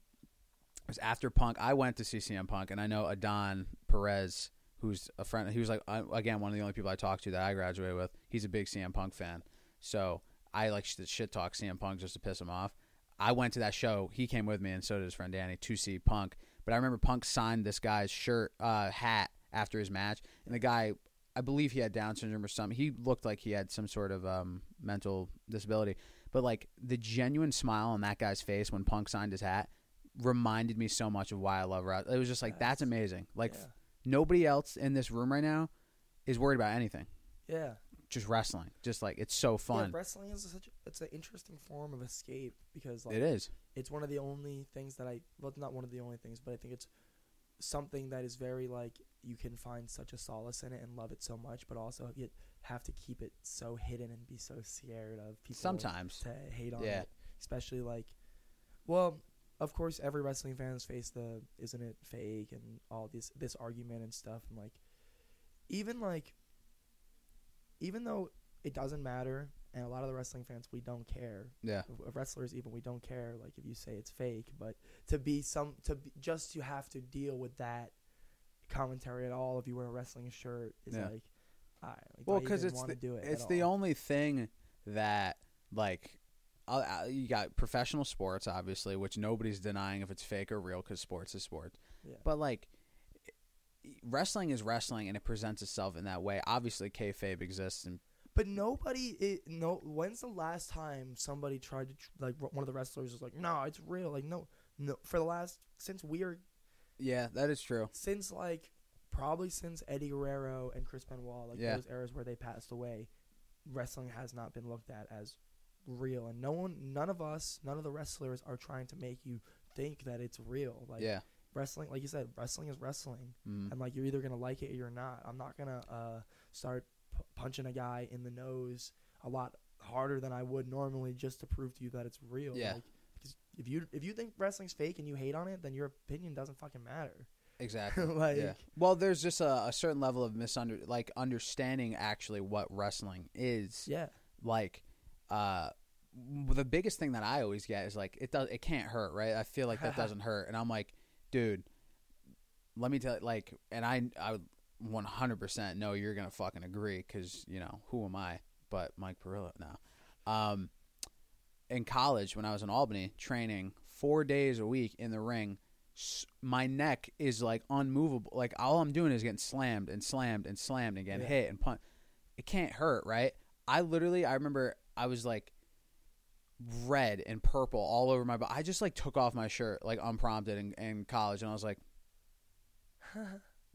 was after Punk. I went to see CM Punk, and I know Adon Perez, who's a friend. He was like uh, again one of the only people I talked to that I graduated with. He's a big CM Punk fan, so I like sh- shit talk CM Punk just to piss him off. I went to that show. He came with me, and so did his friend Danny to see Punk. But I remember Punk signed this guy's shirt, uh, hat after his match, and the guy, I believe he had Down syndrome or something. He looked like he had some sort of um, mental disability. But like the genuine smile on that guy's face when Punk signed his hat reminded me so much of why I love wrestling. It was just like that's, That's- amazing. Like yeah. Nobody else in this room right now is worried about anything. yeah. Just wrestling. Just like it's so Yeah, fun. wrestling is such it's an interesting form of escape because like it is. it's one of the only things that I well not one of the only things, but I think it's something that is very like you can find such a solace in it and love it so much, but also you have to keep it so hidden and be so scared of people Sometimes. to hate on Yeah. it. Especially like well, of course every wrestling fan has faced the isn't it fake and all this this argument and stuff and like even like even though it doesn't matter and a lot of the wrestling fans we don't care Yeah. of- wrestlers even we don't care like if you say it's fake but to be some to be, just to have to deal with that commentary at all if you wear a wrestling shirt is Yeah. like right, like, Well, because it's the, it it's the all? only thing that like uh, uh, you got professional sports, obviously, which nobody's denying if it's fake or real because sports is sports. Yeah. But like wrestling is wrestling, and it presents itself in that way. Obviously, kayfabe exists, and But nobody, it, no. When's the last time somebody tried to like one of the wrestlers was like, no, it's real. Like no, no. For the last since we are yeah, that is true. since like probably since Eddie Guerrero and Chris Benoit, like Yeah. those eras where they passed away, wrestling has not been looked at as real, and no one, none of us, none of the wrestlers are trying to make you think that it's real. Like yeah. wrestling, like you said, wrestling is wrestling, Mm. and like you're either gonna like it or you're not. I'm not gonna uh, start p- punching a guy in the nose a lot harder than I would normally just to prove to you that it's real. Yeah. Like, because if you if you think wrestling's fake and you hate on it, then your opinion doesn't fucking matter. Exactly. like yeah. Well, there's just a, a certain level of misunder like understanding actually what wrestling is. yeah. Like, uh, the biggest thing that I always get is like it does it can't hurt, right? I feel like that doesn't hurt, and I'm like, dude, let me tell you, like, and I I would 100 percent know you're gonna fucking agree because you know who am I? But Mike Perillo now. Um, in college when I was in Albany training four days a week in the ring, my neck is like unmovable. Like all I'm doing is getting slammed and slammed and slammed and getting Yeah. hit and punt. It can't hurt, right? I literally, I remember I was like red and purple all over my body. I just like took off my shirt like unprompted in, in college, and I was like,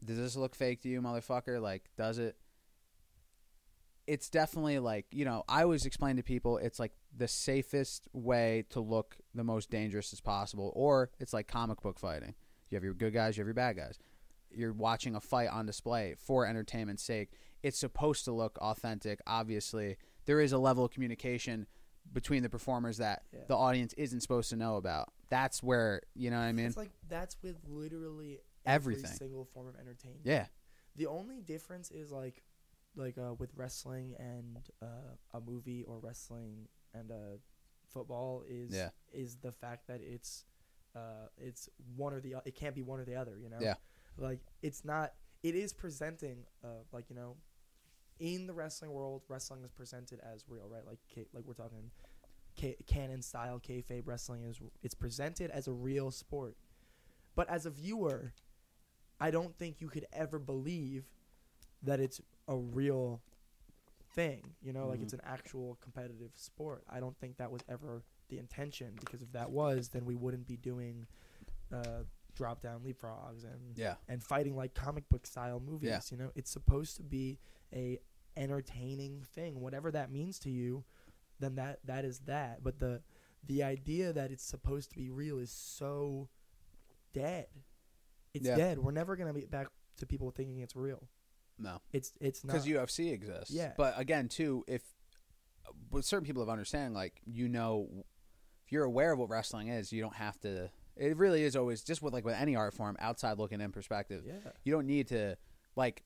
"Does this look fake to you, motherfucker? Like, does it?" It's definitely like you know. I always explain to people it's like the safest way to look the most dangerous as possible, or it's like comic book fighting. You have your good guys, you have your bad guys. You're watching a fight on display for entertainment's sake. It's supposed to look authentic. Obviously, there is a level of communication between the performers that Yeah. the audience isn't supposed to know about. That's where you know what I mean. it's like that's with literally Everything. every single form of entertainment. Yeah, The only difference is like, like uh, with wrestling and uh, a movie or wrestling and uh, football is Yeah. is the fact that it's uh, it's one or the it can't be one or the other. You know. Yeah. Like it's not. It is presenting uh, like you know, in the wrestling world, wrestling is presented as real, right? Like like we're talking. K, canon style kayfabe wrestling is it's presented as a real sport, but as a viewer, I don't think you could ever believe that it's a real thing. You know, like Mhm. it's an actual competitive sport. I don't think that was ever the intention because if that was, then we wouldn't be doing uh, drop down leapfrogs and yeah, and fighting like comic book style movies. Yeah. You know, it's supposed to be a entertaining thing, whatever that means to you. Then that that is that. But the the idea that it's supposed to be real is so dead. It's Yeah. dead. We're never gonna be back to people thinking it's real. no, It's it's not. because UFC exists. Yeah. but again, too, if with certain people have understanding, like you know, if you're aware of what wrestling is, you don't have to. It really is always just with like with any art form, outside looking in perspective. yeah. You don't need to like.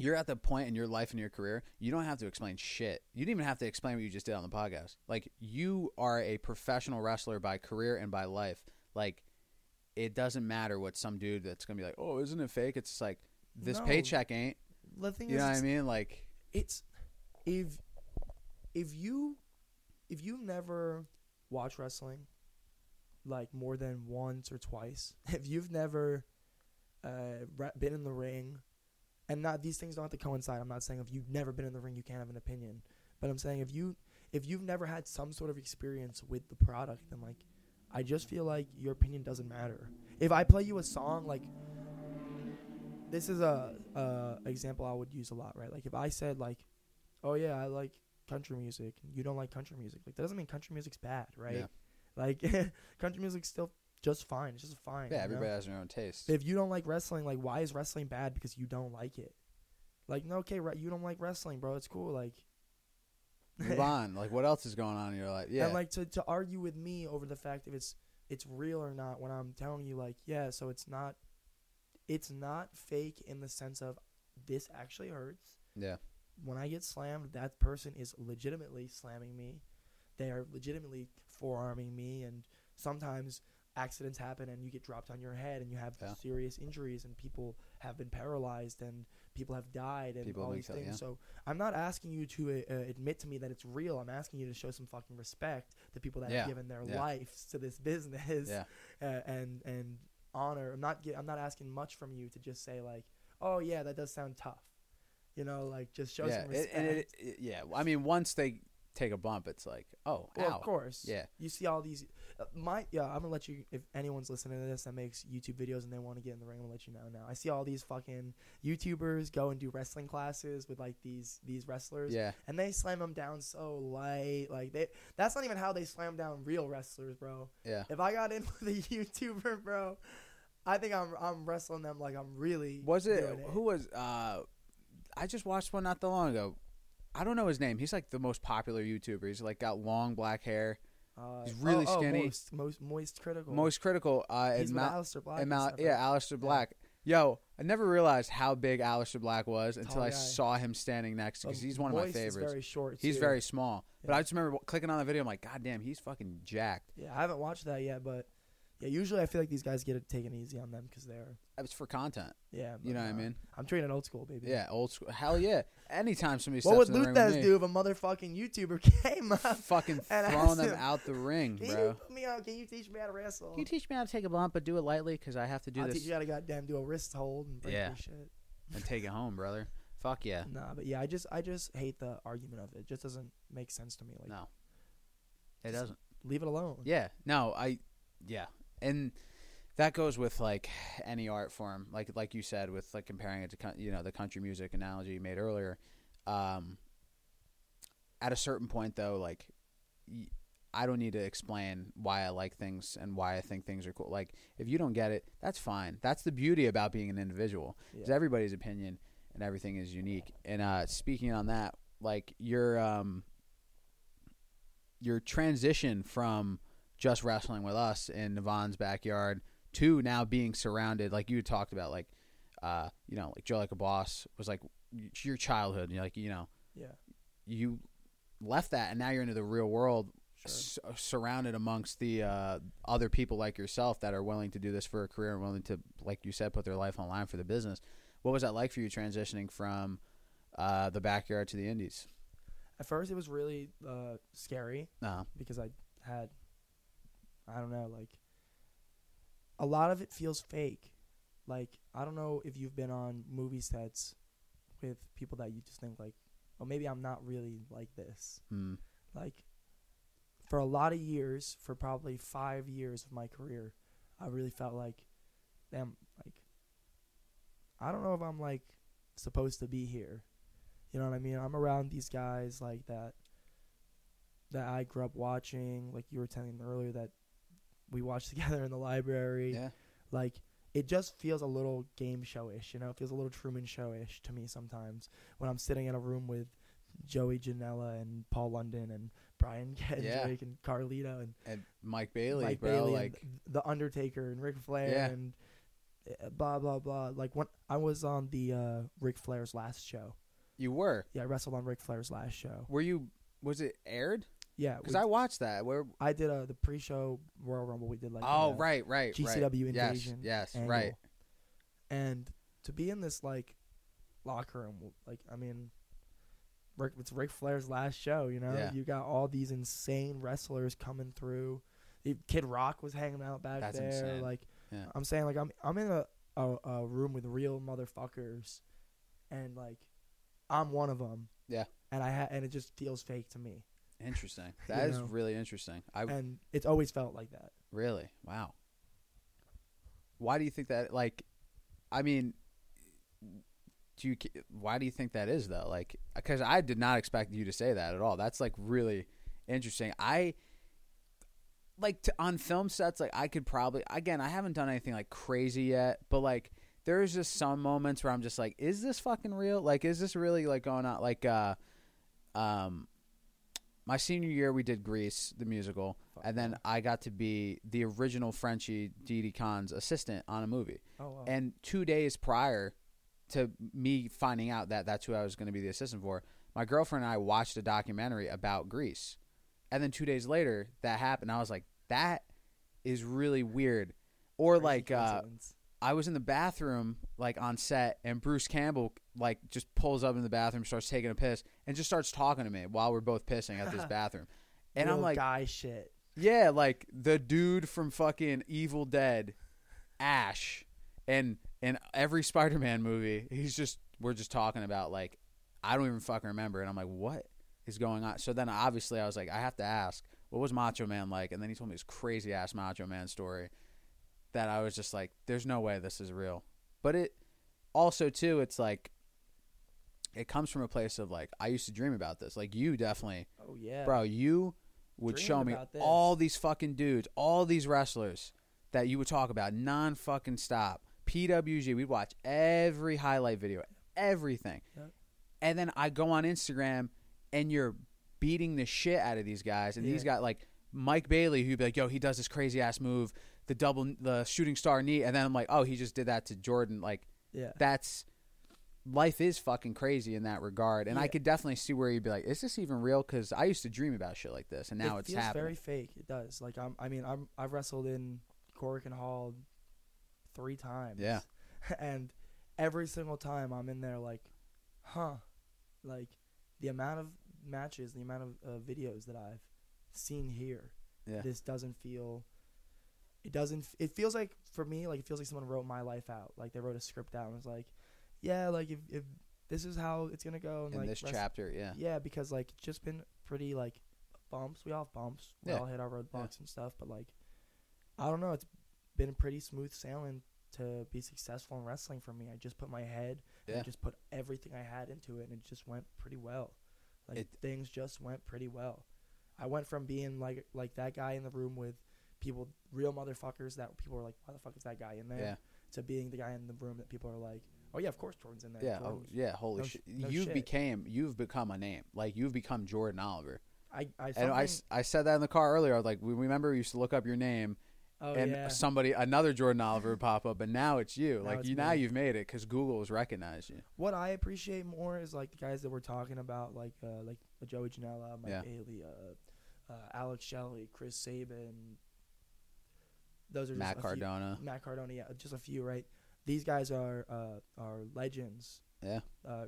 You're at the point in your life and your career. You don't have to explain shit. You didn't even have to explain what you just did on the podcast. Like you are a professional wrestler by career and by life. Like it doesn't matter what some dude that's gonna be like, oh, isn't it fake? It's just like this No. paycheck ain't. The thing You is, know what I mean? Like it's if if you if you've never watched wrestling like more than once or twice if you've never uh re- been in the ring and not these things don't have to coincide i'm not saying if you've never been in the ring you can't have an opinion but i'm saying if you if you've never had some sort of experience with the product then like i just feel like your opinion doesn't matter if i play you a song like this is a, a example I would use a lot, right? Like if I said like, "Oh yeah, I like country music," you don't like country music, like that doesn't mean country music's bad, right? Yeah. Like country music's still just fine. It's just fine. yeah, you know? everybody has their own taste. If you don't like wrestling, like why is wrestling bad because you don't like it? Like no, okay, right? You don't like wrestling, bro. It's cool. Like Move on. Like what else is going on in your life? Yeah. And like to, to argue with me over the fact if it's it's real or not when I'm telling you like, yeah, so it's not it's not fake in the sense of this actually hurts. yeah. When I get slammed, that person is legitimately slamming me. They are legitimately forearming me and sometimes accidents happen and you get dropped on your head and you have Yeah. serious injuries and people have been paralyzed and people have died and People all these things. yeah. So I'm not asking you to uh, uh, admit to me that it's real. I'm asking you to show some fucking respect to people that Yeah. have given their lives to this business uh, and and honor. I'm not I'm not asking much from you to just say like, oh yeah, that does sound tough. You know, like just show some It, respect. and it, it, yeah. I mean, once they take a bump, it's like, oh, well, ow. of course. Yeah. You see all these. Uh, my yeah, I'm gonna let you. If anyone's listening to this that makes YouTube videos and they want to get in the ring, I'm gonna let you know now. I see all these fucking YouTubers go and do wrestling classes with like these these wrestlers. Yeah. And they slam them down so light, like they. That's not even how they slam down real wrestlers, bro. Yeah. If I got in with a YouTuber, bro, I think I'm I'm wrestling them like I'm really. Was it doing who was? uh I just watched one not that long ago. I don't know his name. He's like the most popular YouTuber. He's like got long black hair. Uh, he's really oh, oh, skinny. Most, most moist critical. Most critical. Uh, He's and Aleister Black. and and Mal- stuff, yeah? Black. Yo, I never realized how big Aleister Black was until Tall I saw him standing next to because Um, he's one of my favorites. very short. He's too. very small. But I just remember clicking on the video. I'm like, God damn, he's fucking jacked. Yeah, I haven't watched that yet, but yeah, usually I feel like these guys get it taken easy on them because they're It's for content. yeah. You but, know what I mean? I'm treating old school, baby. Yeah, old school. Hell yeah. Anytime somebody What would steps in the ring with me, do if a motherfucking YouTuber came up? fucking throwing them him, out the ring, Can bro. you put me on? Can you teach me how to wrestle? Can you teach me how to take a bump, but do it lightly? Because I have to do I'll this teach you how to goddamn do a wrist hold and break Yeah. shit. and take it home, brother. Fuck yeah. Nah, but yeah, I just I just hate the argument of it. It just doesn't make sense to me. Like, No. It doesn't. leave it alone. Yeah. No, I yeah. And that goes with like any art form. Like like you said with like comparing it to you know the country music analogy you made earlier. Um at a certain point though like I don't need to explain why I like things and why I think things are cool. Like if you don't get it, that's fine. That's the beauty about being an individual. Yeah. Is everybody's opinion and everything is unique. And uh speaking on that, like your um your transition from just wrestling with us in Navon's backyard to now being surrounded, like you talked about, like, uh, you know, like Joe like a boss was like your childhood. And you're like, you know, Yeah. you left that and now you're into the real world, Sure. s- uh, surrounded amongst the uh, other people like yourself that are willing to do this for a career and willing to, like you said, put their life on the line for the business. What was that like for you transitioning from uh, the backyard to the indies? At first, it was really uh, scary No. because I had, I don't know, like, a lot of it feels fake. Like, I don't know if you've been on movie sets with people that you just think, like, well, maybe I'm not really like this. Hmm. Like, for a lot of years, for probably five years of my career, I really felt like, damn, like, I don't know if I'm, like, supposed to be here. You know what I mean? I'm around these guys, like, that that I grew up watching, like you were telling earlier that we watched together in the library. Yeah. Like it just feels a little game show-ish, you know? It feels a little Truman Show-ish to me sometimes when I'm sitting in a room with Joey Janela and Paul London and Brian Kendrick and Carlito and And Mike Bailey, Mike bro, Bailey like The Undertaker and Ric Flair Yeah. and uh, blah blah blah. Like when I was on the uh, Ric Flair's last show. you were. Yeah, I wrestled on Ric Flair's last show. Were you? Was it aired? Yeah, Because I watched that. Where? I did uh, the pre-show Royal Rumble. We did like oh, uh, right, right, right. GCW Yes, Invasion. yes, angle. right. And to be in this like locker room, like I mean, Rick, it's Ric Flair's last show. You know, Yeah. you got all these insane wrestlers coming through. Kid Rock was hanging out back That's there. insane. Like Yeah. I'm saying, like I'm I'm in a, a a room with real motherfuckers, and like I'm one of them. Yeah. And I ha- and it just feels fake to me, Interesting. You That is know. really interesting. I and it's always felt like that. really wow. Why do you think that? Like, I mean, do you? Why do you think that is though? Like, because I did not expect you to say that at all. That's like really interesting. I like to, on film sets. Like, I could probably again. I haven't done anything like crazy yet, but like. There's just some moments where I'm just like, is this fucking real? Like, is this really like going on? Like, uh, um, my senior year we did Grease the musical, Fuck and then. I got to be the original Frenchie Didi Conn's assistant on a movie. Oh wow. And two days prior to me finding out that that's who I was going to be the assistant for, my girlfriend and I watched a documentary about Grease, and then two days later that happened. I was like, that is really weird. Or Crazy like, uh. I was in the bathroom, like on set, and Bruce Campbell like just pulls up in the bathroom, starts taking a piss, and just starts talking to me while we're both pissing at this bathroom. And I'm like, guy shit. yeah, like the dude from fucking Evil Dead, Ash, and and every Spider-Man movie, he's just we're just talking about like I don't even fucking remember, and I'm like, what is going on? So then obviously I was like, I have to ask, what was Macho Man like? And then he told me his crazy ass Macho Man story that I was just like, there's no way this is real. But it also too, it's like it comes from a place of like I used to dream about this. Like you definitely Oh yeah, bro you would Dreamed show me all these fucking dudes all these wrestlers that you would talk about non fucking stop pwg we'd watch every highlight video everything. Yep. and then i go on instagram and you're beating the shit out of these guys. And he's got like mike bailey who'd be like yo he does this crazy ass move the double the shooting star knee and then i'm like oh he just did that to jordan like Yeah. that's life is fucking crazy in that regard, and I could definitely see where you'd be like, "Is this even real?" Because I used to dream about shit like this, and now it it's feels happening. very fake. It does. Like I'm. I mean, I'm. I've wrestled in Korakuen Hall three times. Yeah. and every single time I'm in there, like, huh, like the amount of matches, the amount of uh, videos that I've seen here. Yeah. This doesn't feel. It doesn't. It feels like for me, like it feels like someone wrote my life out. Like they wrote a script out and was like, yeah, like if if this is how it's gonna go. And in like this rest- chapter, yeah, yeah, because like it's just been pretty like bumps. We all have bumps. We Yeah. all hit our roadblocks and stuff. But like, I don't know. It's been pretty smooth sailing to be successful in wrestling for me. I just put my head. and Yeah. I just put everything I had into it, and it just went pretty well. Like It- things just went pretty well. I went from being like like that guy in the room with people, real motherfuckers that people were like, "Why the fuck is that guy in there?" yeah, To being the guy in the room that people are like, "Oh yeah, of course Jordan's in there." yeah, oh, yeah. Holy no shit! no you shit. became, you've become a name. Like you've become Jordan Oliver. I I And I, I said that in the car earlier. I was like, we remember we used to look up your name, oh and yeah. somebody, another Jordan Oliver would pop up, and now it's you. Now like it's you, now you've made it because Google has recognized you. what I appreciate more is like the guys that we're talking about, like uh, like Joey Janela, Mike Yeah. Bailey, uh, uh, Alex Shelley, Chris Sabin. Those are just Matt a few- Cardona. Matt Cardona, yeah, just a few, right? These guys are uh, are legends. Yeah. Uh,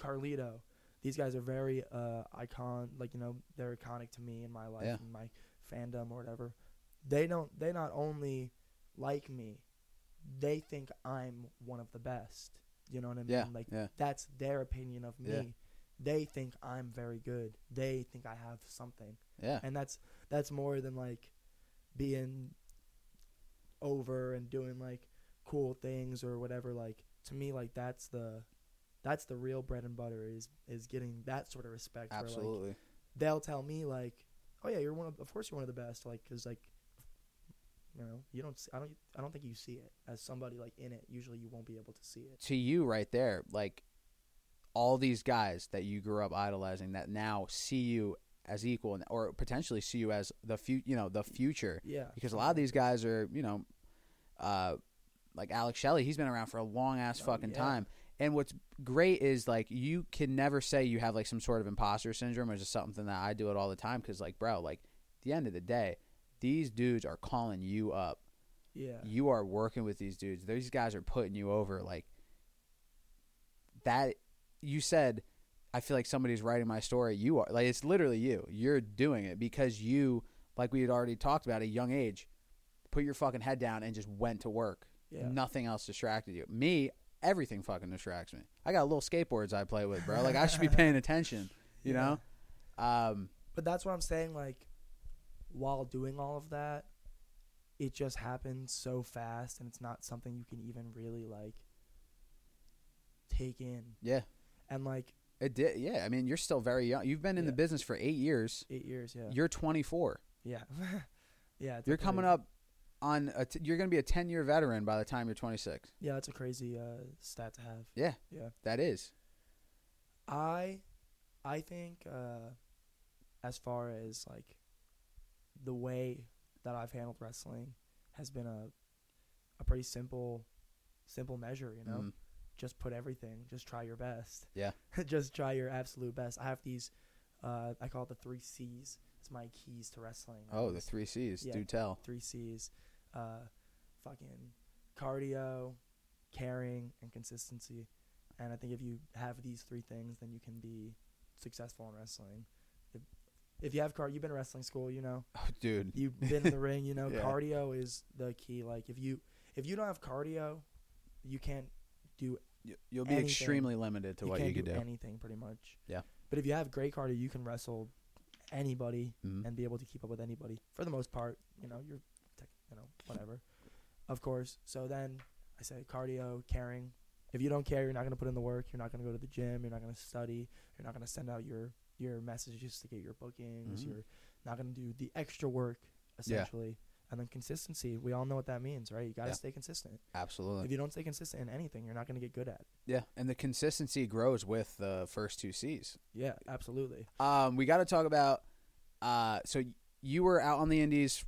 Carlito. These guys are very uh, icon, like you know, they're iconic to me in my life Yeah. and my fandom or whatever. They don't. They not only like me, they think I'm one of the best. You know what I mean? Yeah, Like yeah, that's their opinion of me. Yeah. They think I'm very good. They think I have something. yeah, And that's that's more than like being over and doing like cool things or whatever like to me like that's the that's the real bread and butter is is getting that sort of respect where, like, absolutely. they'll tell me like oh yeah you're one of of course you're one of the best like cuz like you know you don't see, I don't I don't think you see it as somebody like in it usually you won't be able to see it to you right there, like all these guys that you grew up idolizing that now see you as equal and, or potentially see you as the fu- you know, the future. yeah Because a lot of these guys are, you know, uh, like Alex Shelley, he's been around for a long ass Oh, fucking yeah. time. And what's great is like you can never say you have like some sort of imposter syndrome or just something that I do it all the time because like bro, like at the end of the day, these dudes are calling you up yeah you are working with these dudes. These guys are putting you over. Like that, you said. I feel like somebody's writing my story. You are like it's literally you. You're doing it because you, like we had already talked about, at a young age, put your fucking head down and just went to work. yeah Nothing else distracted you. Me, everything fucking distracts me. I got little skateboards I play with, bro. Like I should be paying attention. You Yeah. know. Um, But that's what I'm saying. Like, while doing all of that, it just happens so fast, and it's not something you can even really like take in. yeah, And like it did. Yeah, I mean, you're still very young. You've been in the business for eight years. eight years, yeah, You're 24. yeah, yeah. it's a You're coming crazy- up on a t- you're going to be a 10 year veteran by the time you're 26. Yeah, that's a crazy uh, stat to have. Yeah. Yeah. That is. I, I think uh, as far as like the way that I've handled wrestling has been a a pretty simple simple measure. You know. Mhm. Just put everything. Just try your best. Yeah. just try your absolute best. I have these. Uh, I call it the three C's. It's my keys to wrestling. Oh, the three C's. Yeah. Do tell. three C's. Uh, fucking cardio, caring, and consistency. And I think if you have these three things, then you can be successful in wrestling. If, if you have car, you've been wrestling school, you know. Oh, dude. You've been in the ring, you know. Yeah. Cardio is the key. Like if you if you don't have cardio, you can't do You'll be anything. extremely limited to what you what you could do, anything pretty much. Yeah. But if you have great cardio, you can wrestle anybody Mhm. and be able to keep up with anybody for the most part. You know, you're, tech, you know, whatever. Of course. So then I say cardio, caring. If you don't care, you're not gonna put in the work. You're not gonna go to the gym. You're not gonna study. You're not gonna send out your your messages to get your bookings. Mhm. You're not gonna do the extra work essentially. And then consistency. We all know what that means, right? You gotta Yeah. stay consistent. Absolutely. If you don't stay consistent in anything, you're not gonna get good at. it. Yeah. And the consistency grows with the first two C's. Yeah, absolutely. Um, we got to talk about. Uh, so you were out on the Indies,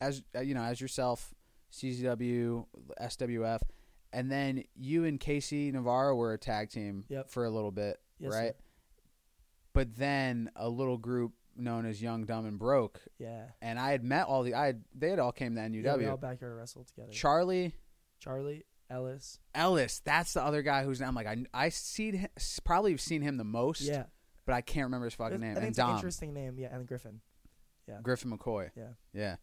as uh, you know, as yourself, CZW, SWF, and then you and KC Navarro were a tag team Yep. for a little bit, Yes, right? sir. But then a little group known as Young, Dumb, and Broke, Yeah. and I had met all the I had, they had all came to NUW. Yeah, we all back here wrestled together. Charlie Charlie Ellis. Ellis, that's the other guy who's now. I'm like I I seen him, probably seen him the most, Yeah. but I can't remember his fucking It's- name. And it's an interesting name. Yeah, and Griffin. Yeah. Griffin McCoy. Yeah. yeah.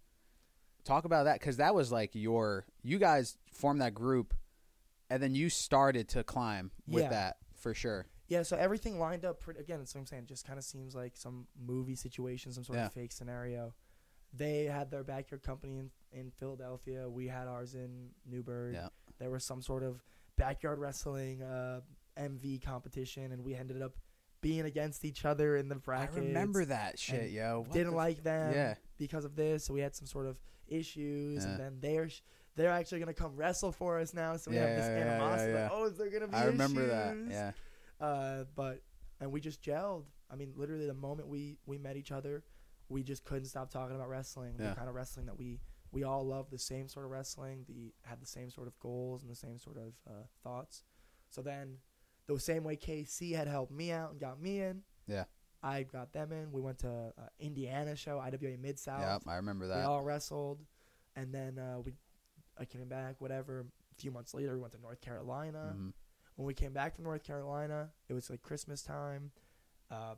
Talk about that because that was like your you guys formed that group, and then you started to climb with Yeah. that for sure. Yeah, so everything lined up pretty. Again, that's what I'm saying. Just kind of seems like some movie situation, some sort Yeah. of fake scenario. They had their backyard company in, in Philadelphia. We had ours in Newburgh. Yeah. There was some sort of backyard wrestling uh, MV competition, and we ended up being against each other in the bracket. I remember that shit, yo. What Didn't like them Yeah. because of this, so we had some sort of issues, Yeah. and then they're sh- they're actually gonna come wrestle for us now. So we Yeah, have this animosity. like, oh, is there gonna be? I remember that. Yeah. Uh, but and we just gelled. I mean, literally the moment we we met each other, we just couldn't stop talking about wrestling. Yeah. The kind of wrestling that we we all love the same sort of wrestling. The had the same sort of goals and the same sort of uh, thoughts. So then, the same way KC had helped me out and got me in. Yeah. I got them in. We went to uh, Indiana show, IWA Mid South. Yep, I remember that. We all wrestled, and then uh, we I came back. Whatever. A few months later, we went to North Carolina Mhm. When we came back from North Carolina, it was like Christmas time. Uh,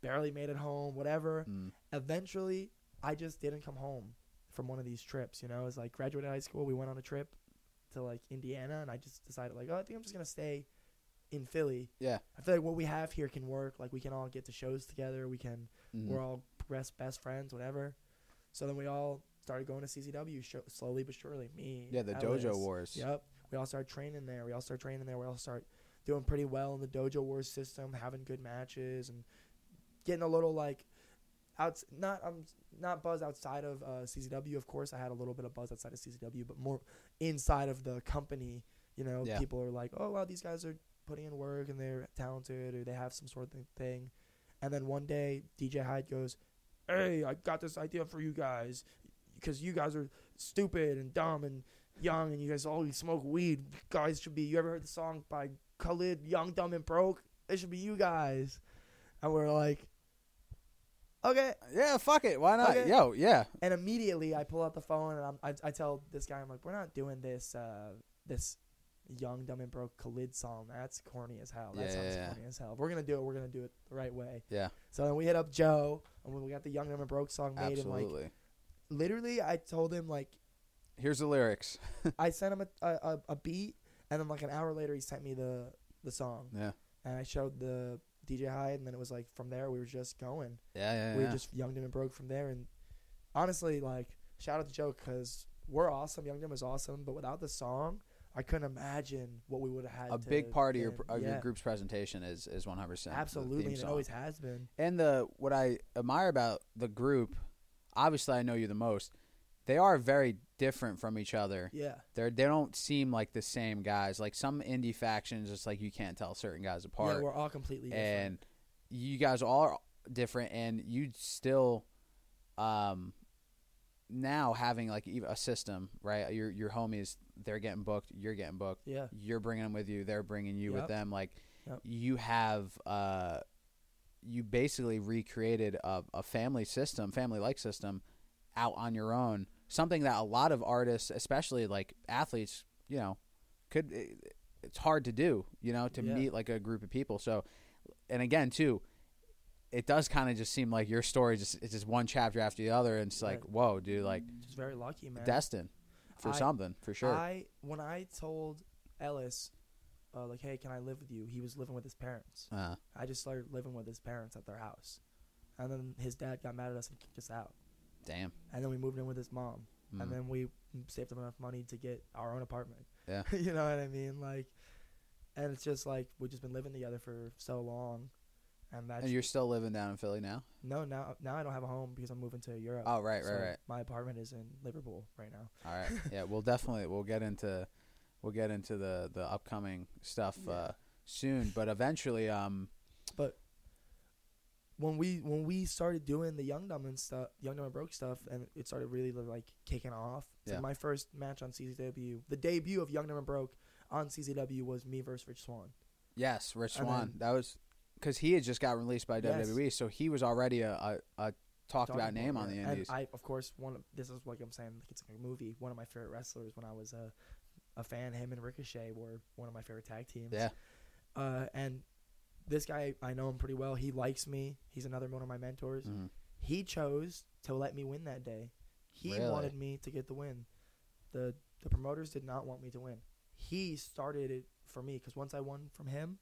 barely made it home, whatever. Mm. Eventually, I just didn't come home from one of these trips. You know, it was like graduated high school. We went on a trip to like Indiana, and I just decided like, oh, I think I'm just gonna stay in Philly. Yeah. I feel like what we have here can work. Like we can all get to shows together. We can. Mhm. We're all best best friends, whatever. So then we all started going to CZW show, slowly but surely. Me, yeah, the Dojo Wars. Yep. We all start training there. We all start training there. We all start doing pretty well in the Dojo Wars system, having good matches and getting a little like out not um not buzz outside of uh, CZW. Of course, I had a little bit of buzz outside of CZW, but more inside of the company. You know, Yeah. people are like, "Oh wow, these guys are putting in work and they're talented, or they have some sort of thing." And then one day, DJ Hyde goes, "Hey, I got this idea for you guys." Because you guys are stupid and dumb and young, and you guys all smoke weed. Guys should be. You ever heard the song by Khalid, "Young, Dumb, and Broke"? It should be you guys. And we're like, okay. Yeah, fuck it. Why not? Okay. Yo, yeah. And immediately I pull out the phone and I'm, I, I tell this guy, I'm like, we're not doing this uh, this Young, Dumb, and Broke Khalid song. That's corny as hell. That Yeah, sounds yeah, corny as hell. If we're gonna do it, we're gonna do it the right way. Yeah. So then we hit up Joe, and we got the Young, Dumb, and Broke song made, and like Absolutely. literally, I told him like Here's the lyrics. I sent him a, a, a, beat, and then like an hour later, he sent me the the song, Yeah. and I showed the DJ Hyde, and then it was like from there we were just going. Yeah, yeah, we yeah. just Young Dumb and Broke from there, and honestly, like shout out to Joe because we're awesome. Young Dim was awesome, but without the song, I couldn't imagine what we would have had. a big part of your of your group's presentation is is 100 percent absolutely, it always has been. And the what I admire about the group, obviously I know you the most. They are very different from each other. Yeah, They're they don't seem like the same guys. Like some indie factions, it's like you can't tell certain guys apart. yeah, we're all completely different. and you guys all are different, and you still, um, now having like a system, right? Your your homies, they're getting booked. You're getting booked. yeah, You're bringing them with you. They're bringing you with them. Like Yep. you have, uh, you basically recreated a, a family system, family like system, out on your own. Something that a lot of artists, especially like athletes, you know, could. it- It's hard to do, you know, to Yeah. meet like a group of people. So, and again, too, it does kind of just seem like your story just it's just one chapter after the other, and it's like, whoa, dude, like just very lucky, man. destined for I- something for sure. I when I told Ellis, uh, like, hey, can I live with you? He was living with his parents. uh, I just started living with his parents at their house, and then his dad got mad at us and kicked us out. Damn. And then we moved in with his mom, Mm. and then we saved up enough money to get our own apartment. Yeah. you know what I mean? Like, and it's just like we've just been living together for so long, and that's And you're still living down in Philly now? no now now I don't have a home because I'm moving to Europe. Oh, right, right, So right. My apartment is in Liverpool right now. All right. Yeah, we'll definitely we'll get into we'll get into the the upcoming stuff Yeah. uh, soon, but eventually um when we when we started doing the Young Dumb and stuff, Young Dumb and Broke stuff, and it started really like kicking off. Yeah. my first match on CZW, the debut of Young Dumb and Broke on CZW was me versus Rich Swann. Yes, Rich And Swann. then- that was because he had just got released by Yes. WWE, so he was already a, a, a talked about name on the. Indies. And I, of course, one of this is like I'm saying, like it's like a movie. One of my favorite wrestlers when I was a a fan, him and Ricochet were one of my favorite tag teams. yeah, Uh, and this guy, I know him pretty well. He likes me. He's another one of my mentors. Mhm. He chose to let me win that day. He Really? wanted me to get the win. the The promoters did not want me to win. He started it for me because once I won from him,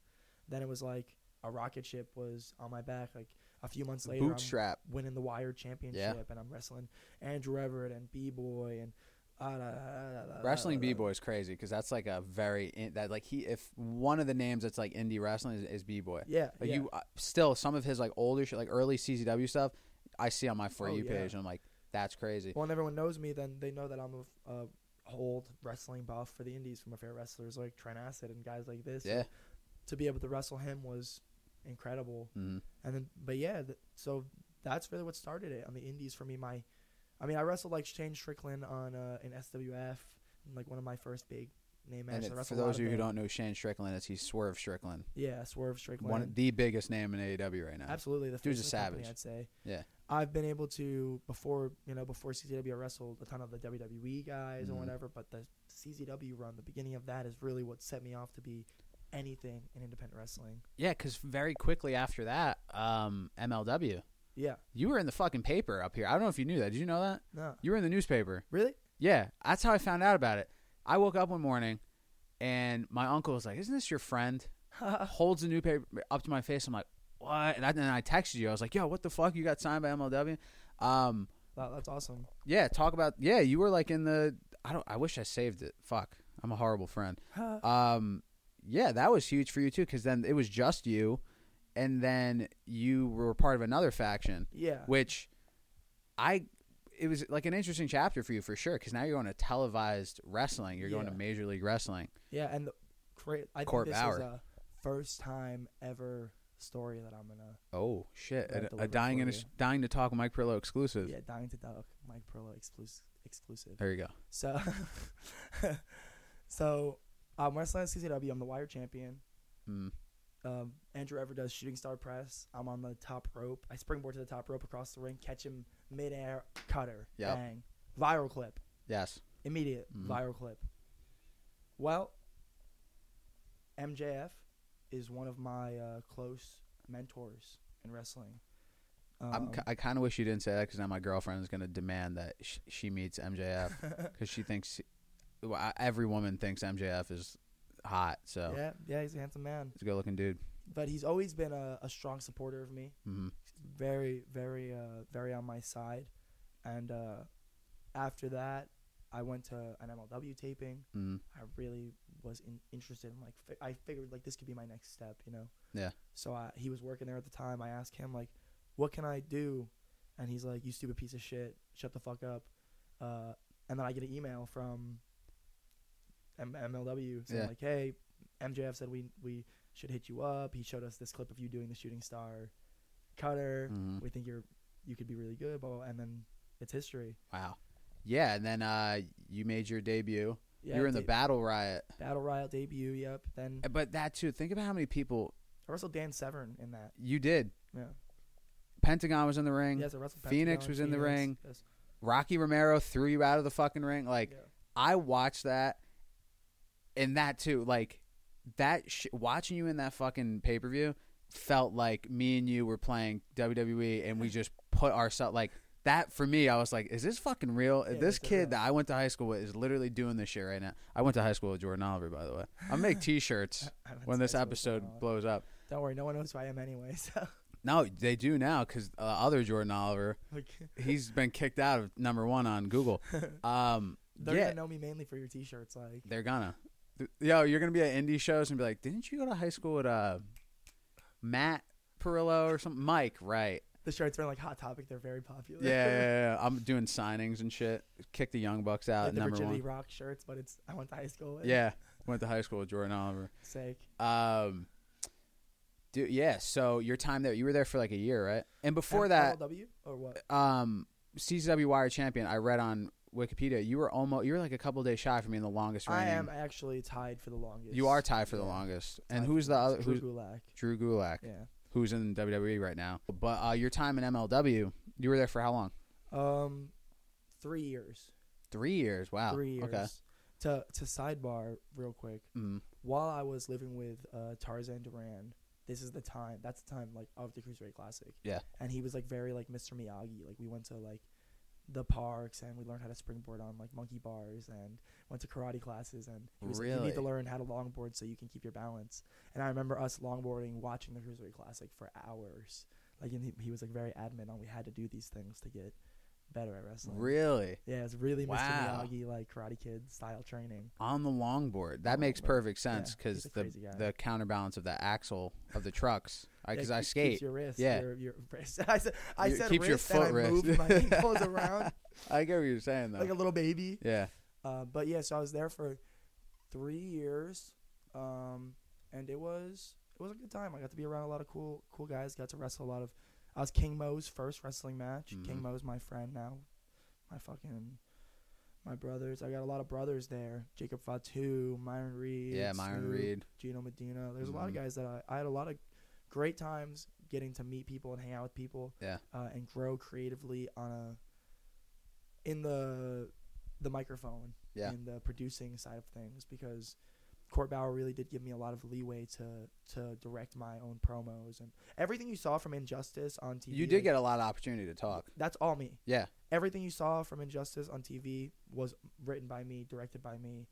then it was like a rocket ship was on my back. Like a few months later, I'm bootstrap. winning the Wired Championship, and I'm wrestling Andrew Everett and B Boy and uh, Wrestling b boy is crazy because that's like a very in, that like he if one of the names that's like indie wrestling is, is b boy. Yeah, Like yeah. you uh, still some of his like older shit, like early CZW stuff, I see on my for Oh, you yeah. page. And I'm like, that's crazy. Well, when everyone knows me, then they know that I'm a, a old wrestling buff for the Indies from my favorite wrestlers like Trent Acid and guys like this. Yeah. To be able to wrestle him was incredible. hmm And then, but yeah, th- so that's really what started it on the Indies for me. My, I mean, I wrestled like Shane Strickland on uh, in SWF, like one of my first big name And matches. it- I for wrestled a lot those of you who don't know Shane Strickland, is he's Swerve Strickland, yeah, Swerve Strickland, one the biggest name in AEW right now. absolutely the Dude's a the company, savage. I'd say. Yeah. I've been able to before you know before CZW I wrestled a ton of the WWE guys Mhm. or whatever, but the CZW run, the beginning of that is really what set me off to be anything in independent wrestling. Yeah, because very quickly after that, um, MLW, Yeah, you were in the fucking paper up here. I don't know if you knew that. Did you know that? no, You were in the newspaper. really? Yeah, that's how I found out about it. I woke up one morning, and my uncle was like, "Isn't this your friend?" Holds the newspaper up to my face. I'm like, "What?" And, I, and I texted you. I was like, "Yo, what the fuck? You got signed by MLW?" Um, That- that's awesome. yeah. Talk about yeah. You were like in the. I don't. I wish I saved it. Fuck. I'm a horrible friend. Um, yeah, that was huge for you too, because then it was just you, and then you were part of another faction, yeah, which I. It was like an interesting chapter for you for sure, because now you're going to televised wrestling. You're going to Major League Wrestling. yeah, and the great. I Court think this Bauer. is a first time ever story that I'm gonna. Oh shit! A, a delivered dying for in a, you. dying to talk Mike Perillo exclusive. Yeah, dying to duck Mike Perlo exclusive. Exclusive. There you go. So, so um, wrestling at CZW, I'm the Wire champion. Mm. Um, Andrew Everett does shooting star press. I'm on the top rope. I springboard to the top rope across the ring, catch him midair, cutter, Yep. bang, viral clip, Yes. immediate Mhm. viral clip. Well, MJF is one of my uh, close mentors in wrestling. I'm, Um, I kind of wish you didn't say that because now my girlfriend is going to demand that sh- she meets MJF because she thinks well, I- every woman thinks MJF is hot. So. Yeah, yeah, he's a handsome man, he's a good looking dude. but he's always been a, a strong supporter of me. hmm very very uh very on my side. And uh after that i went to an mlw taping. Hmm i really was in, interested in like fi- i figured like this could be my next step you know? Yeah. so I, he was working there at the time. I asked him like what can i do? And he's like you stupid piece of shit. Shut the fuck up. Uh and then i get an email from M- mlw saying Yeah. like hey mjf said we we should hit you up he showed us this clip of you doing the shooting star cutter hmm we think you're you could be really good, blah, blah, and then it's history. Wow. Yeah, and then uh, you made your debut. Yeah, you were in the Battle Riot, Battle Royale debut. Yep. Then but that too. Think about how many people I wrestled Dan Severn in that. you did. Yeah. Pentagon was in the ring. Yes, I wrestled Phoenix was in the ring. Yes. Rocky Romero threw you out of the fucking ring. Like Yeah. I watched that, and that too. Like that. Sh- watching you in that fucking pay per view felt like me and you were playing WWE, and we just put ourselves like that. For me, I was like, "Is this fucking real? Yeah, this kid real. that I went to high school with is literally doing this shit right now." I went to high school with Jordan Oliver, by the way. I'll make T-shirts I when this high school with episode blows up. Don't worry, no one knows who I am anyway. So No, they do now because uh, other Jordan Oliver, he's been kicked out of number one on Google. Um, they're yeah, gonna know me mainly for your T-shirts. Like They're gonna. Yo, you're gonna be at indie shows and be like, "Didn't you go to high school with uh, Matt Perillo or something?" Mike, right? the shirts are like Hot Topic. They're very popular. Yeah, yeah, yeah. I'm doing signings and shit. Kick the Young Bucks out like the number Virginity one. Rock shirts, but it's I went to high school. With. Yeah, went to high school with Jordan Oliver. Sake. Um, Dude, yeah. So your time there, you were there for like a year, right? And before M- that, MLW or what? um, CZW Wire Champion. I read on Wikipedia. You were almost. You were like a couple days shy from being the longest I reigning. am actually tied for the longest. You are tied for the longest. And who's the other? Drew Who's Gulak. Drew Gulak, Yeah. who's in WWE right now. But uh, your time in MLW, you were there for how long? Um, three years. Three years. Wow. Three years. Okay. To to sidebar real quick. Mm. While I was living with uh, Tarzan Duran, this is the time. That's the time like of the Cruiserweight Classic. Yeah. And he was like very like Mr. Miyagi. Like we went to like the parks and we learned how to springboard on like monkey bars and went to karate classes and he was like, you need to learn how to longboard so you can keep your balance. And I remember us longboarding, watching the Cruiserweight Classic for hours. Like and he, he was like very adamant on we had to do these things to get better at wrestling. Really? Yeah, it's really Wow. Mr. Miyagi like Karate Kid style training. On the longboard. That On makes longboard. perfect sense because a the the counterbalance of the axle of the trucks. Because I skate. Keeps your wrist. Yeah. Your, your wrist. I said, I said keeps your wrist and foot I wrist. moved my ankles around I get what you're saying though. like a little baby. yeah. Uh, but yeah, so I was there for three years, um, and it was it was a good time. I got to be around a lot of cool cool guys. Got to wrestle a lot of. I was King Mo's first wrestling match. King Mhm. Mo's my friend now, my fucking my brothers. I got a lot of brothers there. Jacob Fatu, Myron Reed. Yeah, Myron Snoop, Reed. Gino Medina. There's a lot of Mhm. guys that I, I had a lot of great times getting to meet people and hang out with people. Yeah. Uh, and grow creatively on a in the the microphone Yeah. in the producing side of things because Court Bauer really did give me a lot of leeway to to direct my own promos and everything you saw from Injustice on TV. You did get a lot of opportunity to talk. that's all me. Yeah. Everything you saw from Injustice on TV was written by me, directed by me.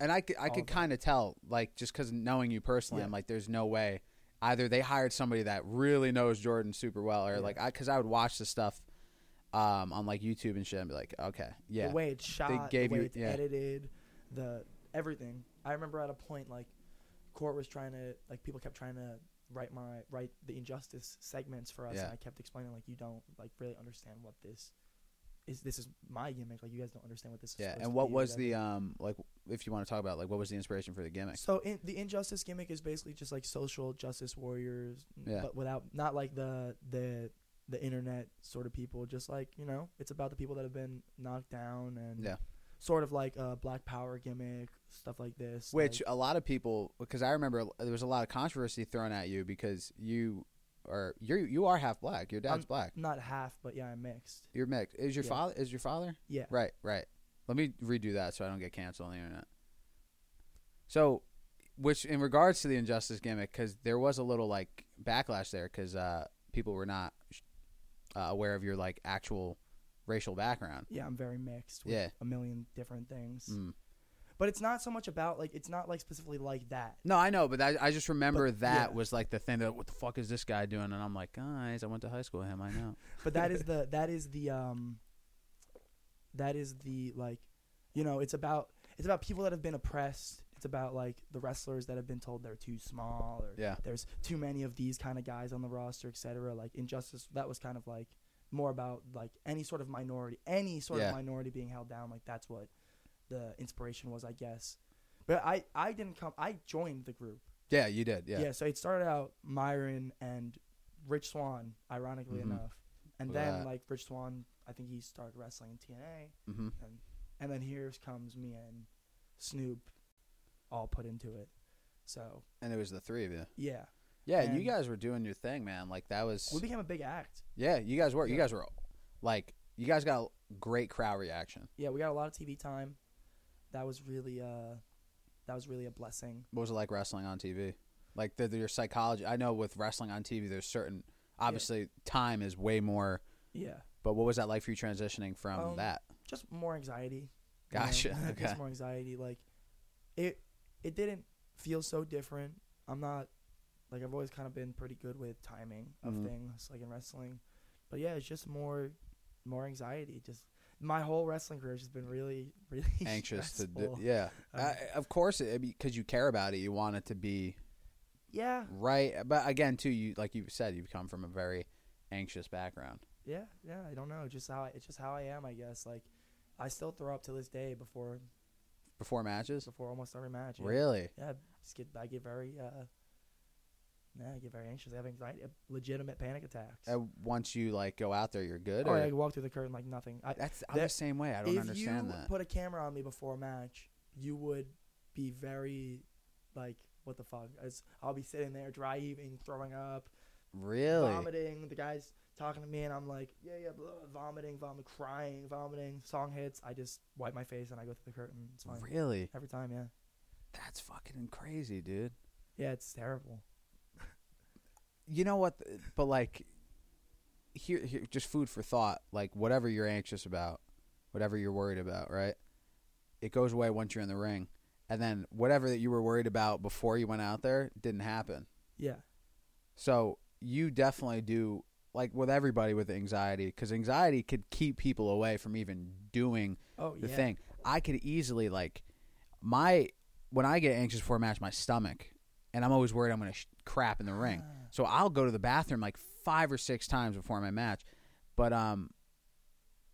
And I could, I could kind of tell, like, just because knowing you personally, Yeah. I'm like, there's no way. Either they hired somebody that really knows Jordan super well, or Yeah. like, I because I would watch the stuff um, on like YouTube and shit, and be like, okay, yeah, The way it's shot, they gave the way you- it's yeah. edited, the everything. I remember at a point like Court was trying to like people kept trying to write my write the injustice segments for us Yeah. and I kept explaining like you don't like really understand what this is this is my gimmick like you guys don't understand what this is yeah. And what was the um like if you want to talk about like what was the inspiration for the gimmick? so in, the injustice gimmick is basically just like social justice warriors Yeah. but without not like the the the internet sort of people just like you know it's about the people that have been knocked down and Yeah. sort of like a black power gimmick stuff like this Which like- a lot of people, because I remember there was a lot of controversy thrown at you because you are you you are half black. Your dad's I'm- black. not half but yeah i'm mixed You're mixed. Is your Yeah. father? Is your father? yeah Right, right. Let me redo that so I don't get canceled on the internet. So, which in regards to the injustice gimmick, because there was a little like backlash there, because uh, people were not uh, aware of your like actual racial background. yeah i'm very mixed with Yeah. a million different things Mm. But it's not so much about like it's not like specifically like that No, I know, but I, I just remember But, that yeah. was like the thing that what the fuck is this guy doing? And I'm like, guys, I went to high school with him. I know. but that is the that is the um that is the like you know it's about it's about people that have been oppressed it's about like the wrestlers that have been told they're too small or Yeah. there's too many of these kind of guys on the roster etc like injustice that was kind of like more about like any sort of minority any sort Yeah. of minority being held down like that's what the inspiration was i guess but i i didn't come i joined the group Yeah, you did. Yeah. yeah. so it started out Myron and Rich Swann, ironically Mhm. enough, and Look at then that. like Rich Swann, I think he started wrestling in TNA, hmm and and then here comes me and Snoop, all put into it. So And it was the three of you. yeah, Yeah, you And- guys were doing your thing, man. Like that was. we became a big act. Yeah, you guys were. You Yeah. guys were like you guys got a great crowd reaction. Yeah, we got a lot of TV time. That was really uh, that was really a blessing. What was it like wrestling on TV? Like the, your psychology. I know with wrestling on TV, there's certain obviously time is way more. Yeah, But what was that like for you transitioning from Um, that? just more anxiety. you know, Gotcha. Okay. Just more anxiety. Like it it didn't feel so different. I'm not like I've always kind of been pretty good with timing of Mhm. things like in wrestling. But yeah, it's just more more anxiety. Just my whole wrestling career has just been really really Anxious to do. Yeah, Um, I, of course, because you care about it, you want it to be Yeah. right. But again, too, you like you said, you come from a very anxious background. Yeah, yeah, I don't know, just how I, it's just how I am, I guess. Like I still throw up to this day before Before matches, before almost every match. Yeah. really? Yeah, just get I get very uh Yeah, I get very anxious. I have anxiety, legitimate panic attacks. Uh, once you like go out there, you're good. oh, or I walk through the curtain like nothing. I, that's I'm there- the same way. I don't if understand you that. put a camera on me before a match, you would be very, like, what the fuck? As I'll be sitting there dry heaving, throwing up, really? vomiting. The guy's talking to me, and I'm like, yeah, yeah, blah, vomiting, vomit, crying, vomiting. Song hits, I just wipe my face and I go through the curtain. It's fine Really? every time. Yeah, That's fucking crazy, dude. yeah, it's terrible. You know what? But like, here, here, just food for thought. Like, whatever you're anxious about, whatever you're worried about, right? It goes away once you're in the ring, and then whatever that you were worried about before you went out there didn't happen. Yeah, So you definitely do like with everybody with anxiety because anxiety could keep people away from even doing oh the yeah. thing. I could easily like my when I get anxious for a match, my stomach, and I'm always worried I'm going to sh- crap in the ring. Ah. So I'll go to the bathroom like five or six times before my match. But um,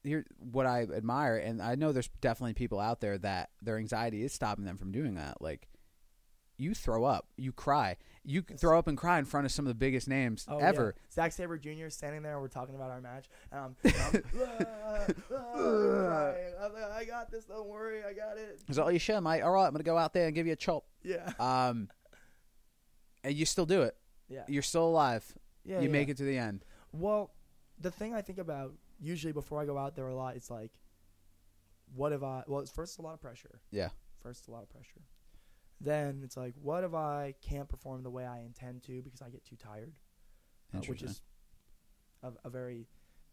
here what I admire, and I know there's definitely people out there that their anxiety is stopping them from doing that. Like you throw up, you cry, you throw up and cry in front of some of the biggest names Oh, ever. Yeah. Zack Sabre Jr. is standing there. We're talking about our match, and I'm, I'm "Ah, ah," I got this. Don't worry, I got it. He's like, "Oh, you sure, mate? All right, I'm gonna go out there and give you a chop." Yeah, Um, and you still do it. Yeah, You're still alive. yeah. you yeah. make it to the end. Well, the thing I think about usually before I go out there a lot, it's like, what if I? Well, it's first a lot of pressure. Yeah. First, a lot of pressure. Then it's like, what if I can't perform the way I intend to because I get too tired? uh, which is a, a very.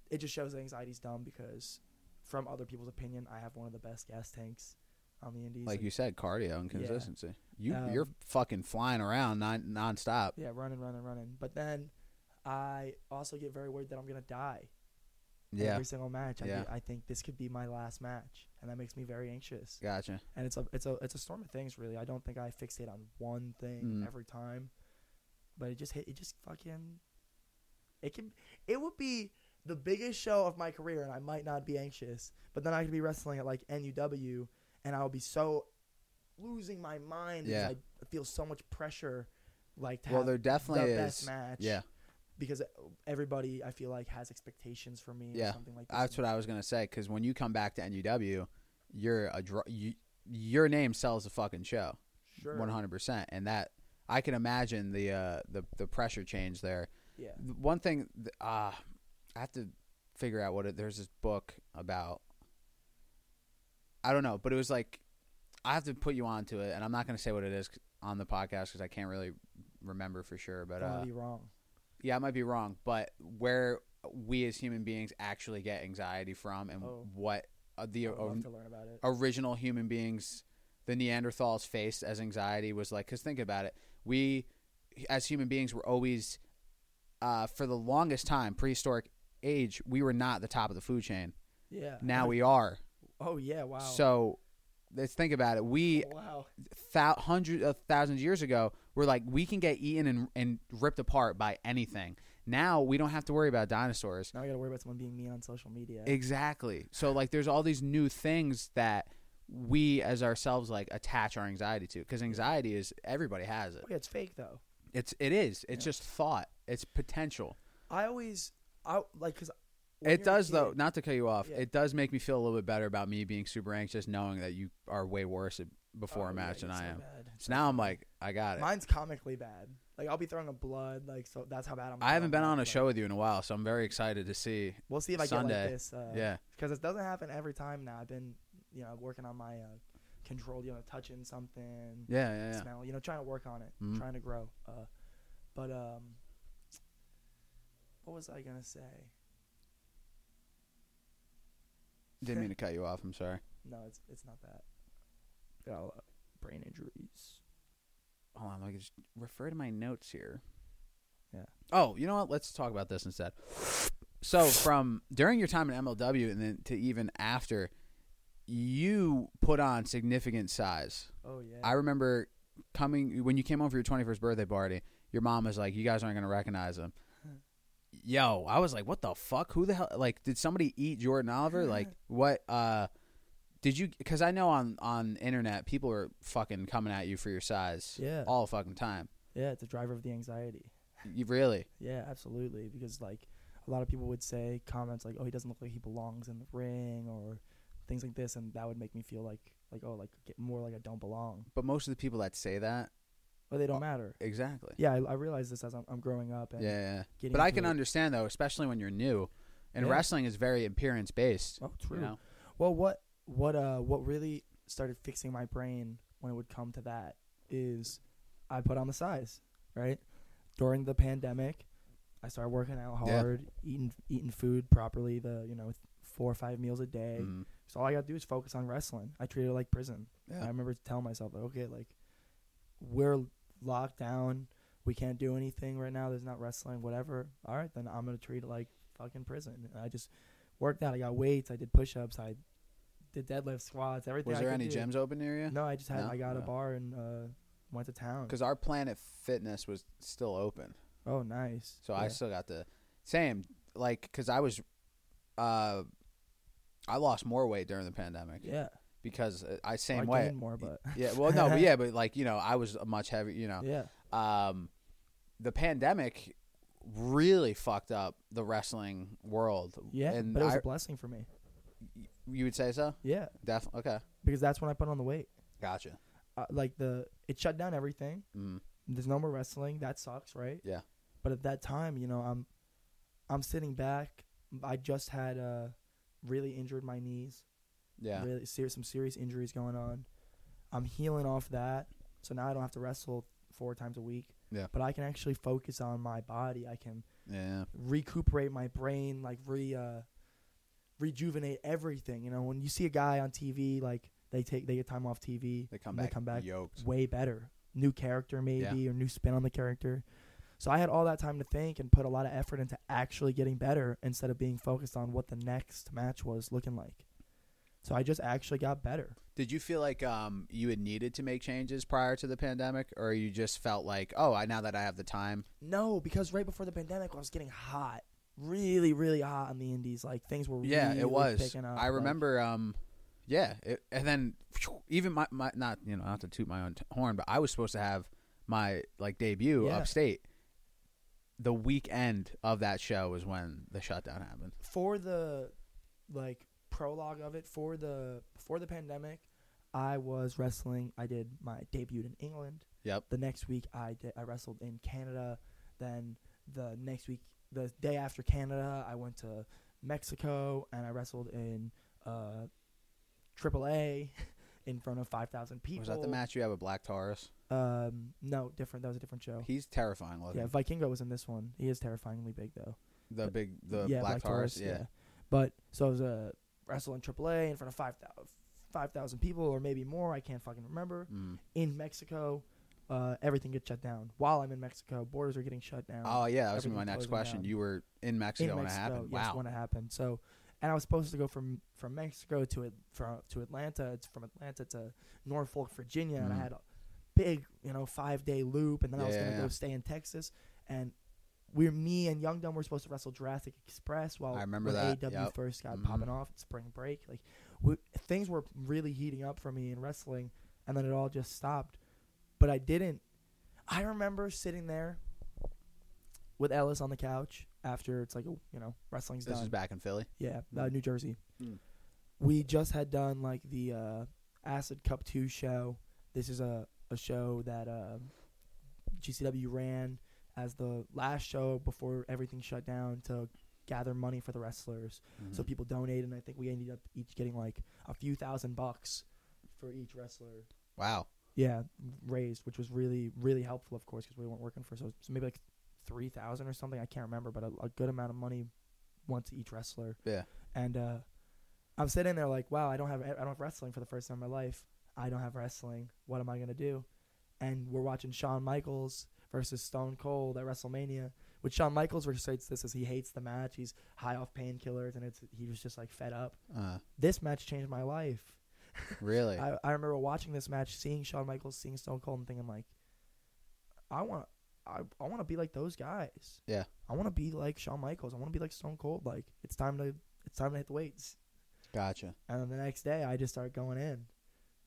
It just shows that anxiety's dumb because, from other people's opinion, I have one of the best gas tanks on the Indies. like you said, cardio and consistency. You Um, you're fucking flying around non nonstop. yeah, running, running, running. But then, I also get very worried that I'm gonna die. Yeah, every single match. I, Yeah. get- I think this could be my last match, and that makes me very anxious. gotcha. And it's a it's a it's a storm of things, really. I don't think I fixate on one thing Mm. every time, but it just hit. It just fucking. It can. It would be the biggest show of my career, and I might not be anxious. But then I could be wrestling at like NUW, and I'll be so losing my mind Yeah. because I feel so much pressure, like to Well, have there definitely the best match. Yeah, Because everybody, I feel like, has expectations for me. Yeah. Or something like that. that's what I was gonna say. Because when you come back to NUW, you're a dr- you, your name sells the fucking show. Sure. One hundred percent, and that I can imagine the uh, the the pressure change there. Yeah. One thing, th- uh, I have to figure out what it. There's this book about. I don't know, but it was like I have to put you onto it, and I'm not going to say what it is on the podcast because I can't really remember for sure. But uh, be wrong. yeah, I might be wrong. But where we as human beings actually get anxiety from, and Oh. what uh, the I to learn about it. original human beings, the Neanderthals faced as anxiety was like, because think about it, we as human beings were always, uh, for the longest time, prehistoric age, we were not the top of the food chain. Yeah. Now we are. Oh yeah! Wow. So let's think about it. We Oh, wow. thou- hundreds of thousands of years ago were like we can get eaten and, and ripped apart by anything. Now we don't have to worry about dinosaurs. Now I got to worry about someone being mean on social media. Exactly. So like there's all these new things that we as ourselves like attach our anxiety to because anxiety is everybody has it. oh, yeah, it's fake though. It's it is. It's Yeah. just thought. It's potential. I always, I like because it does though. Not to cut you off. Yeah. It does make me feel a little bit better about me being super anxious, knowing that you are way worse before a match than I am. So now I'm like, I got it. mine's comically bad. Like I'll be throwing up blood. Like so, that's how bad I'm. I haven't been on a show with you in a while, so I'm very excited to see. We'll see if I get Sunday. like this. Uh, yeah, Because it doesn't happen every time now. I've been, you know, working on my uh, control. You know, touching something. yeah, yeah, yeah. smell. You know, trying to work on it, Mhm. trying to grow. Uh, but um, what was I gonna say? Didn't mean to cut you off. I'm sorry. No, it's it's not that. Got a lot of brain injuries. Hold on, me just refer to my notes here. Yeah. Oh, you know what? Let's talk about this instead. So, from during your time in MLW and then to even after, you put on significant size. Oh yeah. I remember coming when you came home for your 21st birthday party. Your mom was like, "You guys aren't gonna recognize him." Yo, I was like, "What the fuck? Who the hell? Like, did somebody eat Jordan Oliver? Like, what? Uh, did you? Because I know on on internet people are fucking coming at you for your size yeah. all the fucking time. Yeah, it's a driver of the anxiety. You really? Yeah, absolutely. Because like a lot of people would say comments like, "Oh, he doesn't look like he belongs in the ring," or things like this, and that would make me feel like like oh, like get more like I don't belong. But most of the people that say that, But they don't matter. exactly. Yeah, I, I realize this as I'm, I'm growing up and Yeah, yeah. getting. But I can it. understand though, especially when you're new, and Yeah. wrestling is very appearance based. Oh, true. You know? Well, what what uh what really started fixing my brain when it would come to that is I put on the size, right? During the pandemic, I started working out Yeah. hard, eating eating food properly, the you know four or five meals a day. Mhm. So all I got to do is focus on wrestling. I treated it like prison. Yeah. I remember telling myself, like, okay, like we're locked down, we can't do anything right now. There's not wrestling, whatever. All right, then I'm gonna treat it like fucking prison. And I just worked out. I got weights. I did push-ups. I did deadlift, squats, everything. Was there any do. gyms open near you? No, I just had. No? I got a bar and uh, went to town. Because our Planet Fitness was still open, Oh, nice. so I still got the same. Like, because I was, uh, I lost more weight during the pandemic. yeah. Because uh, I same I way. more, but Yeah. Well, no, but yeah, but like you know, I was a much heavier, You know, yeah. um, the pandemic really fucked up the wrestling world. Yeah, and but it was I, a blessing for me. you would say so? Yeah, Definitely. Okay, because that's when I put on the weight. gotcha. Uh, like the it shut down everything. Mm. There's no more wrestling. That sucks, right? Yeah. But at that time, you know, I'm I'm sitting back. I just had uh really injured my knees. Yeah. Really serious some serious injuries going on. I'm healing off that. So now I don't have to wrestle four times a week. Yeah. But I can actually focus on my body. I can Yeah. recuperate my brain, like re uh, rejuvenate everything. You know, when you see a guy on TV, like they take they get time off TV, They come and back. they come back yoked. way better, new character maybe or new spin on the character. So I had all that time to think and put a lot of effort into actually getting better instead of being focused on what the next match was looking like. So I just actually got better. Did you feel like um you had needed to make changes prior to the pandemic, or you just felt like, oh, I now that I have the time? No, because right before the pandemic, I was getting hot, really, really hot on the indies. Like things were Yeah, really it was. picking up. I like- remember. Um, yeah, it, and then even my, my not you know not to toot my own t- horn, but I was supposed to have my like debut Yeah. upstate. The weekend of that show was when the shutdown happened. for the like prologue of it for the before the pandemic i was wrestling. I did my debut in england. Yep. the next week i did i wrestled in canada. Then the next week the day after canada i went to mexico and i wrestled in uh AAA in front of 5000 people Was that the match you have with Black Taurus? um no different. That was a different show. He's terrifying yeah vikingo was in this one. He is terrifyingly big though. The big the yeah, Black, Taurus. Yeah. But so it was a wrestle in AAA in front of 5,000 5,000 people or maybe more. I can't fucking remember. Mm. In Mexico, uh, everything gets shut down. While I'm in Mexico, borders are getting shut down. Oh yeah, that was my next question. down. You were in Mexico in when Mexico, it happened. yes, wow. when it happened. So, and I was supposed to go from from Mexico to it from to Atlanta. It's from Atlanta to Norfolk, Virginia, and I Mhm. had a big, you know, five day loop, and then I was gonna yeah. go stay in Texas, and. We're me and Young Dumb were supposed to wrestle Jurassic Express while I remember that, AEW yep. first got Mhm. popping off at spring break. Like we, things were really heating up for me in wrestling, and then it all just stopped. But I didn't. I remember sitting there with Ellis on the couch after it's like you know wrestling's This done. is back in Philly. Yeah, uh, Mm. New Jersey. Mm. We just had done like the uh, Acid Cup Two show. This is a a show that uh, GCW ran as the last show before everything shut down to gather money for the wrestlers. So Mhm. people donated, and I think we ended up each getting like a few thousand bucks for each wrestler. wow. Yeah, raised, which was really really helpful, of course, because we weren't working for so, so maybe like three thousand or something. I can't remember, but a, a good amount of money went to each wrestler. Yeah. And uh, I'm sitting there like, wow, I don't have I don't have wrestling for the first time in my life. I don't have wrestling. What am I gonna do? And we're watching Shawn Michaels versus Stone Cold at WrestleMania. Which Shawn Michaels recites this as he hates the match. He's high off painkillers, and it's he was just like fed up. Uh, This match changed my life. really? I, I remember watching this match, seeing Shawn Michaels, seeing Stone Cold, and thinking like, I want, I, I want to be like those guys. Yeah. I want to be like Shawn Michaels. I want to be like Stone Cold. Like it's time to, it's time to hit the weights. gotcha. And then the next day, I just start going in,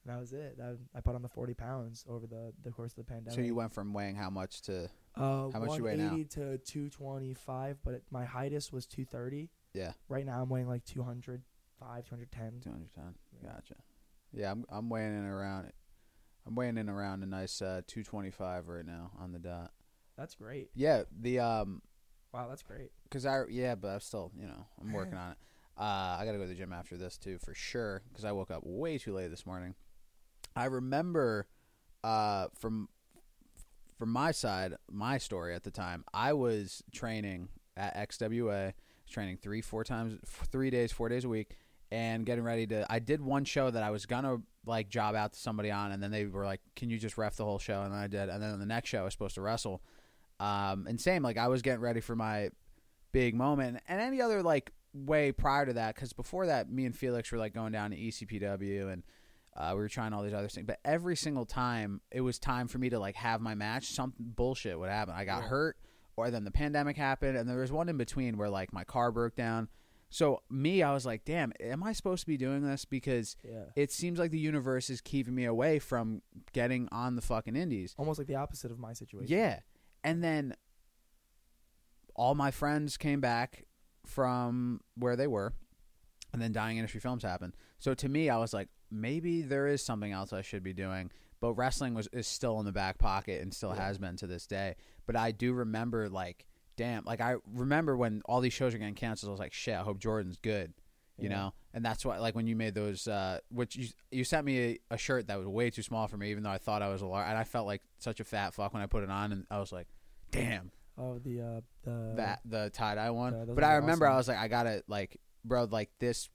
And that was it. That, I put on the 40 pounds over the, the course of the pandemic. So you went from weighing how much to uh, how much you weigh now? 180 to 225, but it, my highest was 230. yeah Right now I'm weighing like 205, 210. 210? Yeah. Gotcha. Yeah, I'm I'm weighing in around. I'm weighing in around a nice uh, 225 right now on the dot. That's great. Yeah, the um, Wow, that's great. cause I yeah, but I'm still you know I'm working on it. Uh, I gotta go to the gym after this too for sure because I woke up way too late this morning. I remember, uh, from from my side, my story at the time, I was training at XWA, training three, four times, three days, four days a week, and getting ready to. I did one show that I was gonna like job out to somebody on, and then they were like, "Can you just ref the whole show?" And I did, and then the next show I was supposed to wrestle. Um, and same, like I was getting ready for my big moment, and any other like way prior to that, because before that, me and Felix were like going down to ECPW and. Uh, we were trying all these other things, but every single time it was time for me to like have my match, something bullshit would happen. I got Yeah. hurt, or then the pandemic happened, and there was one in between where like my car broke down. So me, I was like, "Damn, am I supposed to be doing this?" Because Yeah. it seems like the universe is keeping me away from getting on the fucking indies. Almost like the opposite of my situation. Yeah. And then all my friends came back from where they were, and then Dying Industry Films happened. So to me, I was like, maybe there is something else I should be doing. But wrestling was is still in the back pocket and still Yeah. has been to this day. But I do remember like, damn, like I remember when all these shows are getting canceled. I was like, shit, I hope Jordan's good. You Yeah. know, and that's why, like, when you made those, uh, which you you sent me a, a shirt that was way too small for me, even though I thought I was a large, and I felt like such a fat fuck when I put it on, and I was like, damn, Oh, the uh, the that the tie dye one. But I remember I was like, I gotta like, bro, like this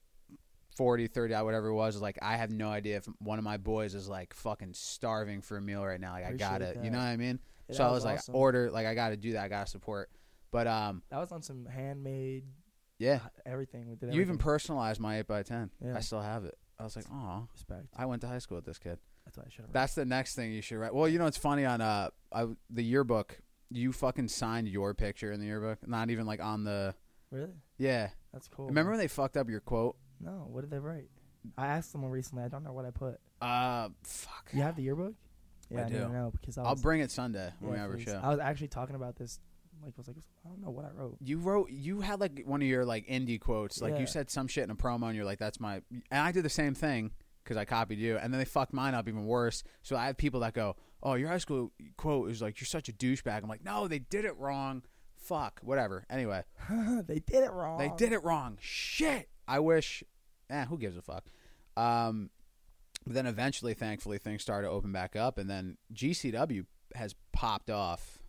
40, 30, whatever it was, is like I have no idea if one of my boys is like fucking starving for a meal right now. Like I gotta, it, you know what I mean? Yeah, so I was like, awesome. order, like I got to do that. I got to support. But um, that was on some handmade yeah, everything. We did you even personalized my eight x ten. Yeah. I still have it. I was like, oh, respect. I went to high school with this kid. That's what I should have. That's the next thing you should write. Well, you know it's funny on uh I, the yearbook. You fucking signed your picture in the yearbook, not even like on the really. yeah. That's cool. Remember when they fucked up your quote? No, what did they write? I asked someone recently. I don't know what I put. Uh, fuck. You have the yearbook? Yeah, I I, didn't do. know because I I'll bring it Sunday when we have our show. I was actually talking about this. Like, was like, I don't know what I wrote. you wrote you had like one of your like indie quotes like Yeah. you said some shit in a promo and you're like that's my and i did the same thing because i copied you and then they fucked mine up even worse so i have people that go oh your high school quote is like you're such a douchebag i'm like no they did it wrong fuck whatever anyway they did it wrong. they did it wrong shit i wish eh who gives a fuck um but then eventually thankfully things started to open back up and then gcw has popped off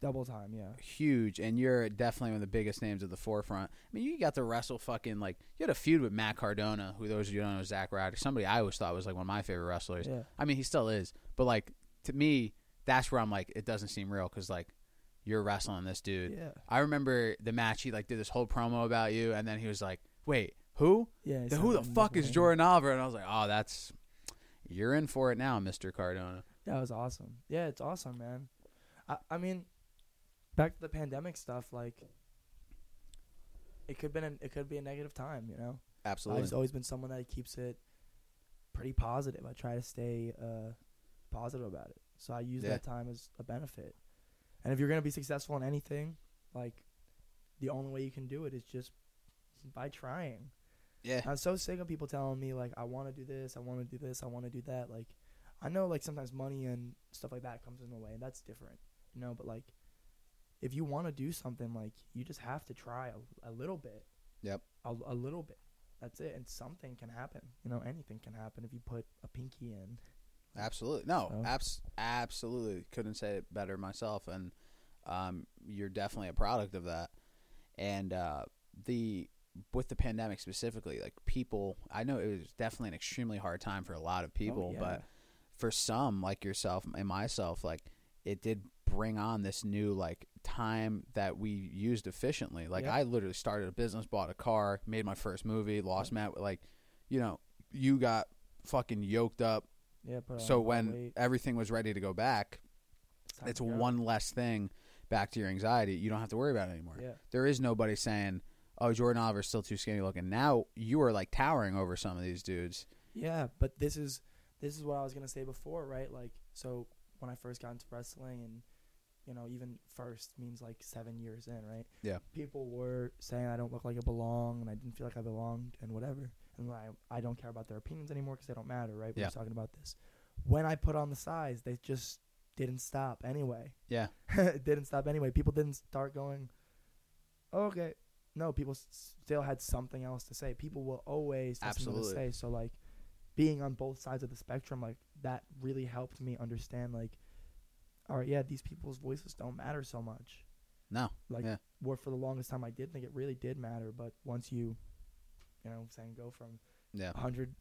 double time. Yeah. huge, and you're definitely one of the biggest names at the forefront. I mean, you got to wrestle fucking like you had a feud with Matt Cardona, who those of you don't know is Zack Ryder, somebody I always thought was like one of my favorite wrestlers. Yeah. I mean, he still is, but like to me, that's where I'm like, it doesn't seem real because like you're wrestling this dude. Yeah. I remember the match. He like did this whole promo about you, and then he was like, "Wait, who? Yeah. he The, who the fuck is. Jordan Oliver?" And I was like, "Oh, that's you're in for it now, Mister Cardona." That was awesome. Yeah, it's awesome, man. I I mean, back to the pandemic stuff. Like, it could been an, it could be a negative time. You know, Absolutely. I've always been someone that keeps it pretty positive. I try to stay uh, positive about it. So I use Yeah. that time as a benefit. And if you're gonna be successful in anything, like, the only way you can do it is just by trying. Yeah. I'm so sick of people telling me like I want to do this, I want to do this, I want to do that. Like, I know like sometimes money and stuff like that comes in the way, and that's different, you know. But like, if you want to do something, like you just have to try a, a little bit. Yep. A, a little bit. That's it, and something can happen. You know, anything can happen if you put a pinky in. Absolutely. No, So- abs- absolutely. Couldn't say it better myself. And um, you're definitely a product of that. And uh, the with the pandemic specifically, like people, I know it was definitely an extremely hard time for a lot of people, Oh, yeah. but for some, like yourself and myself, like it did bring on this new like time that we used efficiently. Like Yep. I literally started a business, bought a car, made my first movie, lost Matt. Like, you know, you got fucking yoked up yeah. So a lot of when weight. everything was ready to go back, it's go. one less thing back to your anxiety. You don't have to worry about it anymore. Yeah. There is nobody saying, "Oh, Jordan Oliver's still too skinny looking." Now you are like towering over some of these dudes. Yeah, but this is this is what I was gonna say before, right? Like, so when I first got into wrestling, and you know, even first means like seven years in, right? Yeah. People were saying I don't look like I belong, and I didn't feel like I belonged, and whatever. And I I don't care about their opinions anymore because they don't matter, right? We Yeah. talking about this. When I put on the size, they just didn't stop anyway. Yeah. it didn't stop anyway. People didn't start going, oh, okay. No, people s- still had something else to say. People will always have something to Absolutely. say. So like, being on both sides of the spectrum, like that really helped me understand. Like, all right, yeah, these people's voices don't matter so much. No. Like, Yeah. where for the longest time I did think it really did matter, but once you, you know, what I'm saying go from Yeah. 100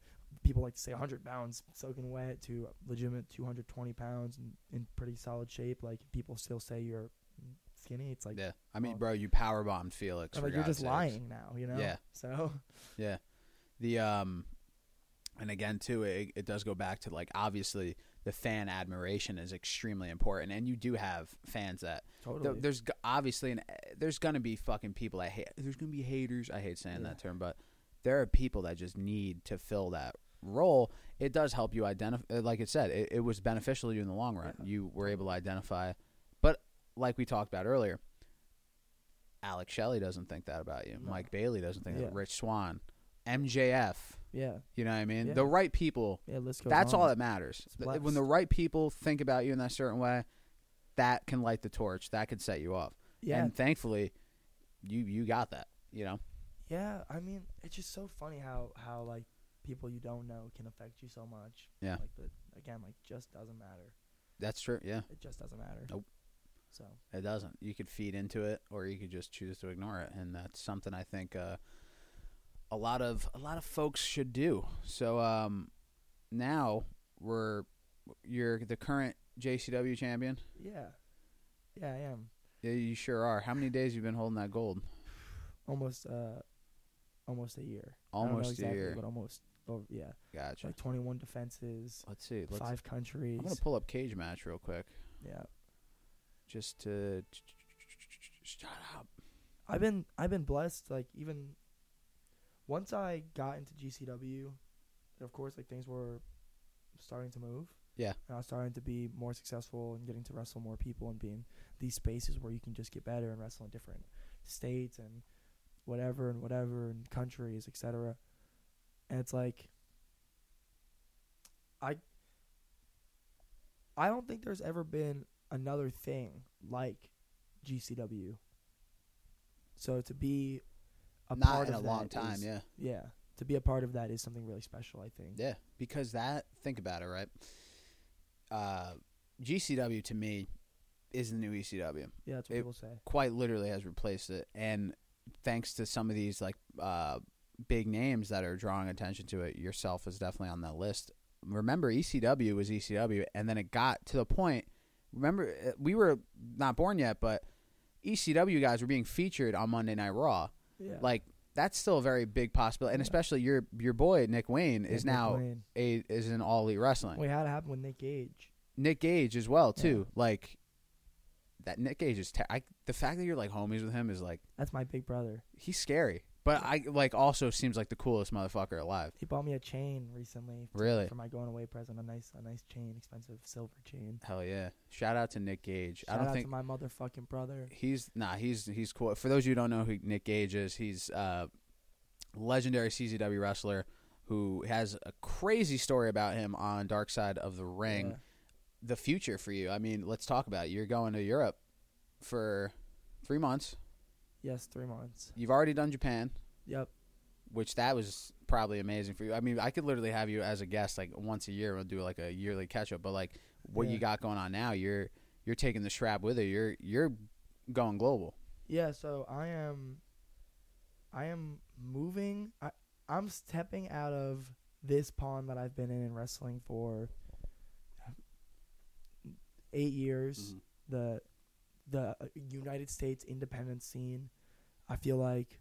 people like to say 100 pounds soaking wet to legitimate 220 pounds and in pretty solid shape like people still say you're skinny it's like yeah. I mean, well- bro, you power bombed Felix. I'm like you're just sakes. lying now you know Yeah. so Yeah. The um and again too it, it does go back to like obviously the fan admiration is extremely important and you do have fans that totally th- there's g- obviously an, there's going to be fucking people that hate there's going to be haters I hate saying Yeah. that term but there are people that just need to fill that role it does help you identify like it said it, it was beneficial to you in the long run Yeah. you were able to identify like we talked about earlier Alex Shelley doesn't think that about you No. Mike Bailey doesn't think Yeah. that Rich Swann MJF yeah you know what I mean? Yeah. The right people. yeah let's go That's all that matters. Th- When the right people think about you in that certain way, that can light the torch. That can set you off. yeah And thankfully, you you got that. You know. yeah i mean it's just so funny how how like people you don't know can affect you so much Yeah. like but again like just doesn't matter That's true. Yeah, it just doesn't matter Nope. So it doesn't. You could feed into it, or you could just choose to ignore it, and that's something I think uh, a lot of a lot of folks should do. So um, now we're you're the current GCW champion. yeah yeah i am Yeah, you sure are. How many days you been holding that gold? almost uh almost a year I don't know Almost exactly, a year. but almost oh yeah Gotcha. like 21 defenses Let's see. Let's, five countries I'm gonna pull up cage match real quick, yeah just to shut up. i've been i've been blessed like even once i got into gcw of course like things were starting to move Yeah. and i was starting to be more successful and getting to wrestle more people and being these spaces where you can just get better and wrestle in different states and whatever and whatever and countries etc and it's like i i don't think there's ever been another thing like gcw so to be a Not part in a of long time. is- yeah. yeah to be a part of that is something really special i think Yeah. Because that. Think about it. Right. Uh, GCW to me is the new ECW. yeah that's what It- people say Quite literally has replaced it, and thanks to some of these like uh, big names that are drawing attention to it, yourself is definitely on that list. Remember, ECW was ECW, and then it got to the point. Remember, uh, we were not born yet, but ECW guys were being featured on Monday Night Raw. yeah Like that's still a very big possibility, and Yeah. especially your your boy Nick Wayne is Nick now Wayne. a is in all elite wrestling. Wait, how it happen with Nick Gage? Nick Gage as well too. Yeah. Like that Nick Gage is ter- I, the fact that you're like homies with him is like That's my big brother. he's scary, but I like also seems like the coolest motherfucker alive. He bought me a chain recently. Really? For my going away present, a nice, a nice chain, expensive silver chain. Hell yeah! Shout out to Nick Gage. Shout I don't out think to my motherfucking brother. he's nah he's he's cool. For those of you who don't know who Nick Gage is, he's uh legendary CZW wrestler who has a crazy story about him on Dark Side of the Ring. Yeah. the future for you. I mean, let's talk about it. You're going to Europe for three months. Yes, three months. You've already done Japan, Yep. which that was probably amazing for you. I mean, I could literally have you as a guest like once a year. We'll do like a yearly catch up. But like what you Yeah. got going on now, you're you're taking the strap with you. You're you're going global. Yeah. So I am, I am moving. I I'm stepping out of this pond that I've been in in wrestling for eight years. Mhm. the the uh, United States independent scene. I feel like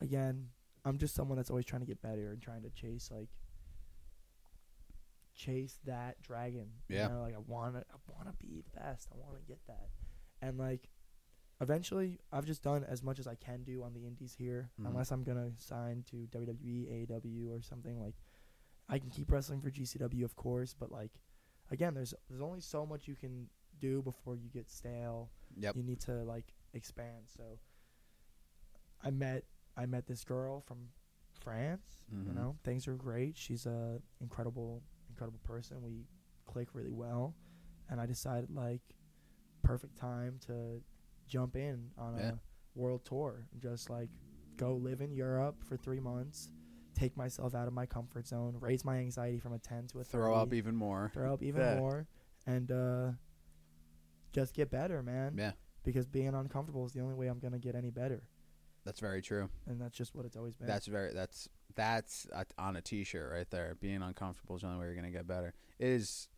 again, I'm just someone that's always trying to get better and trying to chase like chase that dragon. Yeah. You know, like I wanna I wanna be the best. I wanna get that. And like eventually I've just done as much as I can do on the indies here. Mhm. Unless I'm gonna sign to WWE, AEW or something like I can keep wrestling for GCW, of course, but like, again, there's there's only so much you can do before you get stale. Yep. You need to like expand. So, I met I met this girl from France. Mhm. You know, things are great. She's a incredible incredible person. We click really well, and I decided like, perfect time to jump in on Yeah. a world tour. and Just like go live in Europe for three months, take myself out of my comfort zone, raise my anxiety from a ten to a Throw up even more. throw up even Yeah. more, and uh, just get better, man. Yeah, Because being uncomfortable is the only way I'm gonna get any better, that's very true. and that's just what it's always been. That's very that's that's a, on a t-shirt right there. Being uncomfortable is the only way you're gonna get better. It is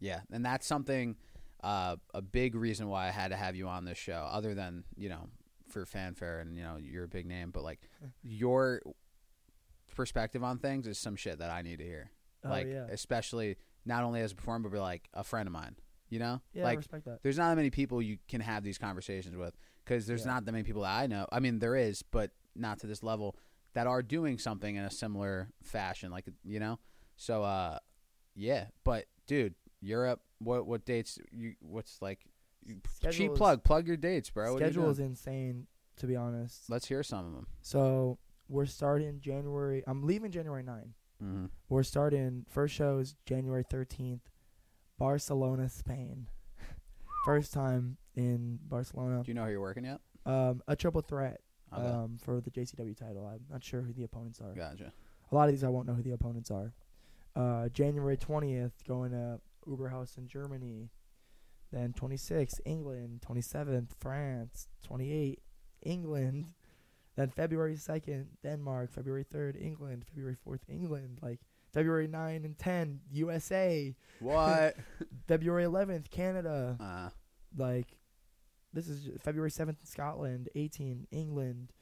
yeah, and that's something uh, a big reason why I had to have you on this show. Other than you know for fanfare and you know you're a big name, but like your perspective on things is some shit that I need to hear. oh like yeah, especially not only as a performer, but like a friend of mine. You know, yeah, I like respect that. there's not that many people you can have these conversations with because there's Yeah. not that many people that I know. I mean, there is, but not to this level that are doing something in a similar fashion, like you know. So, uh, yeah, but dude, Europe. What what dates? You what's like? Schedule cheap is- plug. Plug your dates, bro. What are you Schedule is insane, to be honest. Let's hear some of them. So we're starting January. I'm leaving January 9. Mm-hmm. We're starting. First show is January 13th, Barcelona, Spain. First time in Barcelona. Do you know who you're working yet? Um, a triple threat Okay. um, for the GCW title. I'm not sure who the opponents are. gotcha. A lot of these I won't know who the opponents are. Uh, January 20th, going to Uberhaus in Germany. Then 26th, England. 27th, France. 28th, England. Then February 2nd, Denmark. February 3rd, England. February 4th, England. Like February 9 and 10, USA. What? February 11th, Canada. uh, Like this is February 7th, Scotland. 18, England.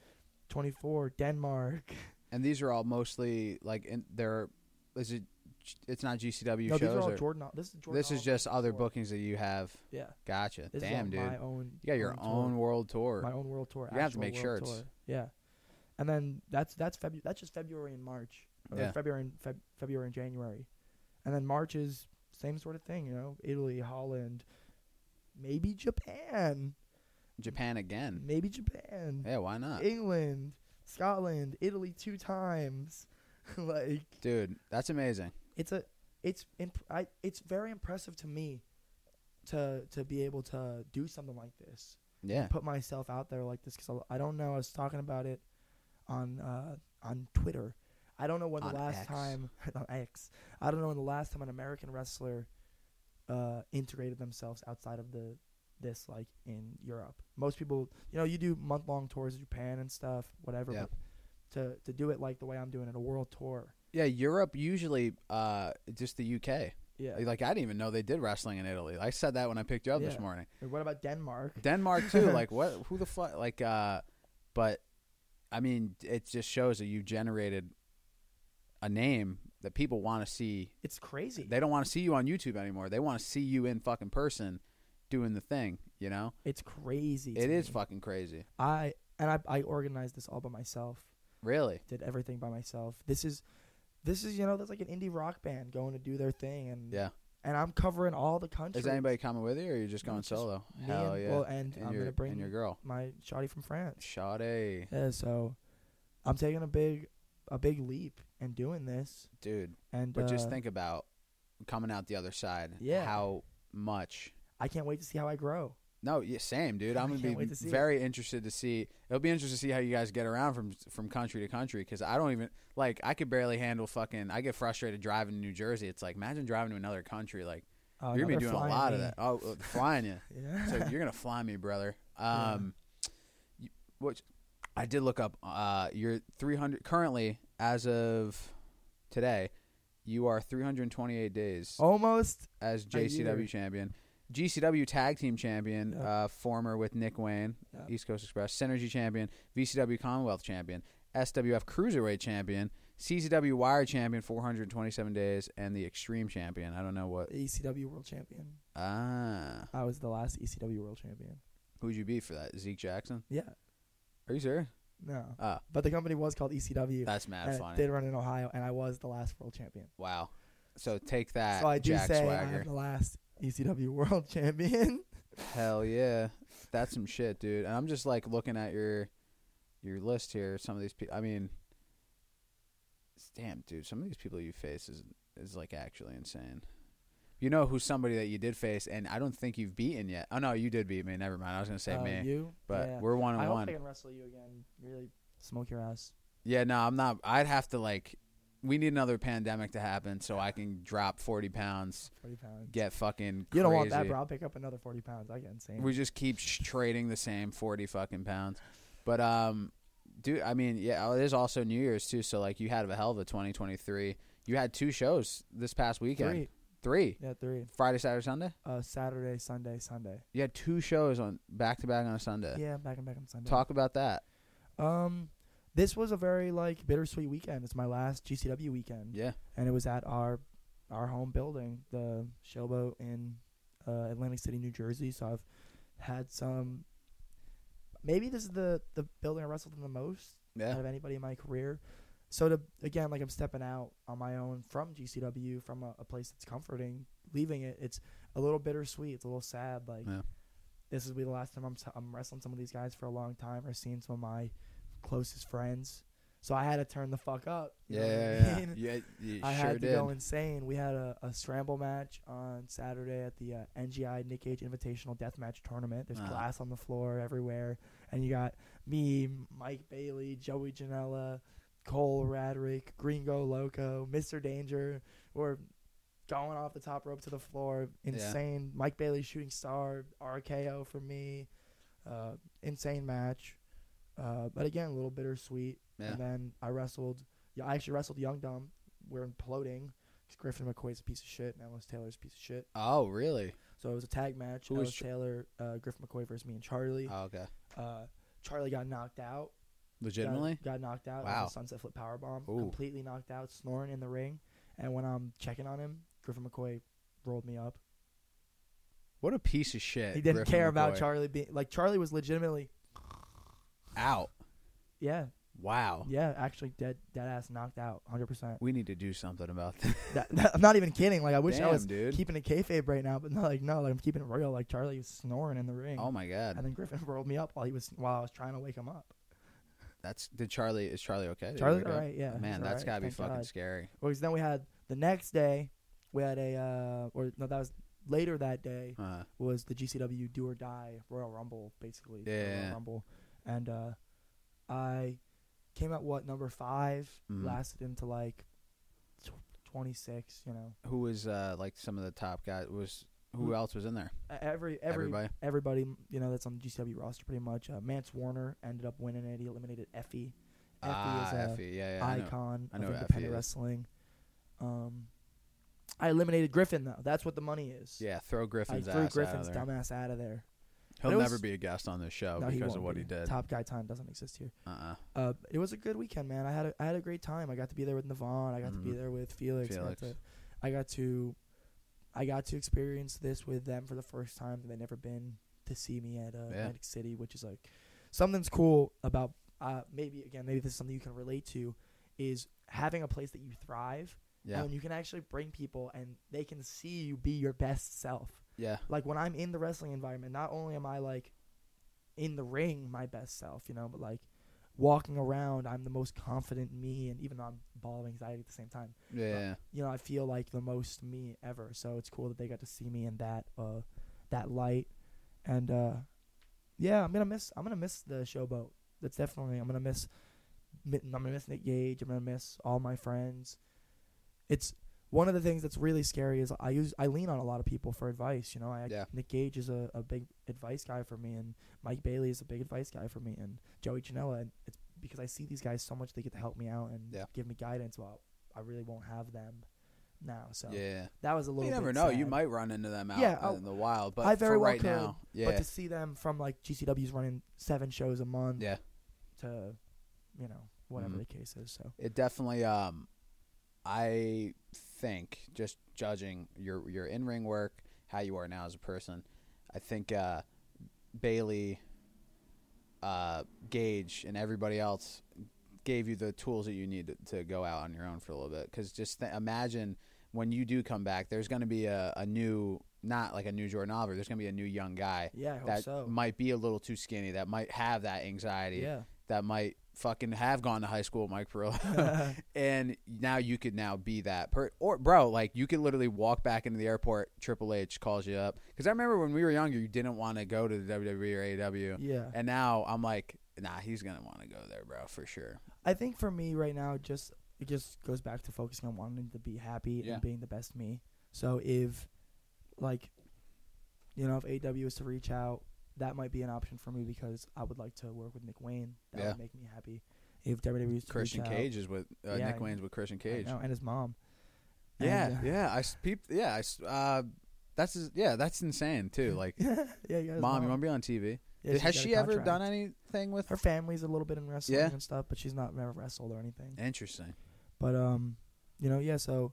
24, Denmark. and these are all mostly like in they're. Is it? It's not GCW No, shows. these are all or- Jordan. This is Jordan. this is just other tour. bookings that you have. Yeah. Gotcha. This Damn, is dude. my own. You got your tour. own world tour. my own world tour. You're gonna have to actual make world shirts. tour. Yeah, and then that's that's February. That's just February and March. Yeah. February and Feb- February and January, and then March is same sort of thing. You know, Italy, Holland, maybe Japan, Japan again. maybe Japan, Yeah, why not? England, Scotland, Italy two times. like Dude, that's amazing. it's a it's imp- I, it's very impressive to me to to be able to do something like this. Yeah. put myself out there like this because I don't know. I was talking about it on uh, on Twitter. I don't know when On the last X. time on X. I don't know when the last time an American wrestler uh, integrated themselves outside of the this like in Europe. Most people, you know, you do month long tours in Japan and stuff, whatever. Yeah. But to to do it like the way I'm doing it, a world tour. Yeah, Europe usually uh just the UK. Yeah. Like I didn't even know they did wrestling in Italy. I said that when I picked you up this morning. And what about Denmark? Denmark too. like what who the fuck like uh but I mean it just shows that you generated a name that people want to see. It's crazy. They don't want to see you on YouTube anymore. They want to see you in fucking person doing the thing, you know? it's crazy. It is me. fucking crazy. I and I I organized this all by myself. Really? did everything by myself. This is this is you know that's like an indie rock band going to do their thing and Yeah. and I'm covering all the country. Is anybody coming with you or are you just going just solo? Hell and, yeah. Well, and, and I'm your gonna bring and your girl. my shawty from France. Sade. Yeah, so I'm taking a big a big leap and doing this. Dude. And But just uh, think about coming out the other side. Yeah. How much I can't wait to see how I grow. No, yeah, same, dude. I'm gonna be to see it. very interested to see. It'll be interesting to see how you guys get around from from country to country because I don't even like. I could barely handle fucking. I get frustrated driving to New Jersey. It's like imagine driving to another country. Like Oh, you're gonna be doing a lot of that. Oh, flying you. Yeah. so you're gonna fly me, brother. Um, you, which I did look up. Uh, you're 300 currently as of today. You are 328 days Almost. as. GCW champion, GCW tag team champion, Yeah. uh, former with Nick Wayne, Yeah. East Coast Express, Synergy champion, VCW Commonwealth champion, SWF Cruiserweight champion, CCW Wire champion, 427 days, and the Extreme champion. I don't know what. ECW world champion. Ah, I was the last ECW world champion. who'd you be for that? Zeke Jackson? Yeah. Are you serious? No, Oh, but the company was called ECW. that's mad and it funny. did run in Ohio, and I was the last world champion. Wow. So take that, so I do Jack say Swagger. I'm the last ECW world champion. Hell yeah, that's some shit, dude. And I'm just like looking at your your list here. Some of these people, I mean, damn, dude. Some of these people you face is is like actually insane. You know who's somebody that you did face, and I don't think you've beaten yet. Oh no, you did beat me. Never mind. I was gonna say Uh, me, You, but yeah. we're one on one. I can wrestle you again. Really smoke your ass. Yeah, no, I'm not. I'd have to like. We need another pandemic to happen so I can drop forty pounds, Forty pounds. get fucking. you don't want that, bro. I'll pick up another forty pounds. I get insane. We just keep sh- trading the same forty fucking pounds. But um, dude, I mean, yeah, it is also New Year's too. So like, you had a hell of a 2023. You had two shows this past weekend. three. Three. Yeah, three. Friday, Saturday, Sunday. Uh, Saturday, Sunday, Sunday. You had two shows on back to back on a Sunday. Yeah, back and back on Sunday. Talk about that. Um, this was a very like bittersweet weekend. It's my last GCW weekend, Yeah. and it was at our our home building, the Showboat in uh, Atlantic City, New Jersey. So I've had some. Maybe this is the the building I wrestled in the most out of anybody in my career. So to again, like I'm stepping out on my own from GCW, from a, a place that's comforting, leaving it. It's a little bittersweet. It's a little sad. Like Yeah. this will be the last time I'm s- I'm wrestling some of these guys for a long time, or seeing some of my closest friends. So I had to turn the fuck up. Yeah, I yeah, yeah. mean? yeah you I sure had to did. go insane. We had a, a scramble match on Saturday at the uh, NGI Nick Gage Invitational Deathmatch Tournament. There's Uh-huh. glass on the floor everywhere, and you got me, Mike Bailey, Joey Janela, Cole Radrick, Gringo Loco, Mr. Danger. We're going off the top rope to the floor. Insane. Mike Bailey shooting star, RKO for me. Uh, insane match. Uh, but again, a little bittersweet. Yeah. And then I wrestled. Yeah, I actually wrestled Young Dumb. We're imploding. Griffin McCoy's a piece of shit, and Ellis Taylor's a piece of shit. Oh, really? So it was a tag match. Who was Ellis Ch- Taylor, uh, Griffin McCoy versus me and Charlie. Oh, okay. Uh, Charlie got knocked out. Legitimately? Got, got knocked out. Wow. Wow. Sunset flip power bomb. Completely knocked out, snoring in the ring. And when I'm checking on him, Griffin McCoy rolled me up. What a piece of shit. He didn't Griffin care about McCoy. Charlie being like Charlie was legitimately Out. yeah Wow. yeah actually dead dead ass knocked out hundred percent. We need to do something about that. That, that- I'm not even kidding. Like I wish Damn, I was dude. keeping a kayfabe right now, but no, like no, like I'm keeping it real. Like Charlie was snoring in the ring, oh my god. and then Griffin rolled me up while he was while I was trying to wake him up. That's did Charlie is Charlie okay? Did he Charlie's wake up? alright, yeah. Man, that's gotta be fucking scary. Well, 'cause then we had the next day, we had a uh, or no, that was later that day Uh, was the GCW Do or Die Royal Rumble, basically. the Yeah. Royal Rumble, and uh, I came out what number five, Mhm. lasted into like tw- twenty six. You know, who was uh like some of the top guys was who Who- else was in there? Every every Everybody. everybody you know that's on the GCW roster pretty much. Uh, Mance Warner ended up winning it. He eliminated Effie. Effie ah, is a Effie. Yeah, yeah. I know. icon I know of independent wrestling. Um, I eliminated Griffin though. That's what the money is. Yeah, throw I Griffin's threw ass out Griffin's of there. dumbass out of there. He'll was- never be a guest on this show no, because of what be. he did. Top guy time doesn't exist here. Uh-uh. Uh, it was a good weekend, man. I had a, I had a great time. I got to be there with Navon. I got to be Mhm. there with Felix. Felix. I, got to, I got to, I got to experience this with them for the first time. They've never been to see me at uh, Yeah. Atlantic City, which is like something's cool about. Uh, maybe again, maybe this is something you can relate to, is having a place that you thrive Yeah. and you can actually bring people and they can see you be your best self. Yeah. Like when I'm in the wrestling environment, not only am I like in the ring my best self, you know, but like walking around, I'm the most confident me, and even though I'm ball of anxiety at the same time, Yeah. you know, I feel like the most me ever. So it's cool that they got to see me in that uh that light, and uh yeah, I'm gonna miss I'm gonna miss the showboat. That's definitely I'm gonna miss. I'm gonna miss Nick Gage. I'm gonna miss all my friends. It's one of the things that's really scary is I use I lean on a lot of people for advice. You know, I Yeah. Nick Gage is a, a big advice guy for me, and Mike Bailey is a big advice guy for me, and Joey Janela. And it's because I see these guys so much they get to help me out and Yeah. give me guidance. While I really won't have them now, so Yeah. that was a little. You never bit know. You might run into them out Yeah, in the wild, but I very for well right could, now, yeah. But to see them from like GCW's running seven shows a month yeah. to, you know, whatever Mhm. the case is. So It definitely um I think just judging your your in ring work, how you are now as a person, I think uh Bailey uh, Gage and everybody else gave you the tools that you need to, to go out on your own for a little bit. Because just th- imagine when you do come back, there's going to be a, a new, not like a new Jordan Oliver. There's going to be a new young guy Yeah, I hope that so. might be a little too skinny, that might have that anxiety, yeah. that might fucking have gone to high school with Mike Perillo. and now you could now be that per or bro like you could literally walk back into the airport triple h calls you up because i remember when we were younger you didn't want to go to the wwe or aew yeah. and now i'm like nah he's gonna want to go there bro for sure I think for me right now, just it just goes back to focusing on wanting to be happy Yeah. and being the best me. So if, like, you know, if AEW is to reach out, that might be an option for me because I would like to work with Nick Wayne. That Yeah. would make me happy. If WWE is to christian reach out, cage is with uh, Yeah, nick wayne's with christian cage know, and his mom. yeah And, uh, yeah I peeped yeah i uh that's his- yeah that's insane too like yeah, yeah. his mom you want to be on tv Yeah, has she ever done anything with Her family's a little bit in wrestling Yeah. and stuff, but she's not never wrestled or anything. interesting But um, you know, yeah. So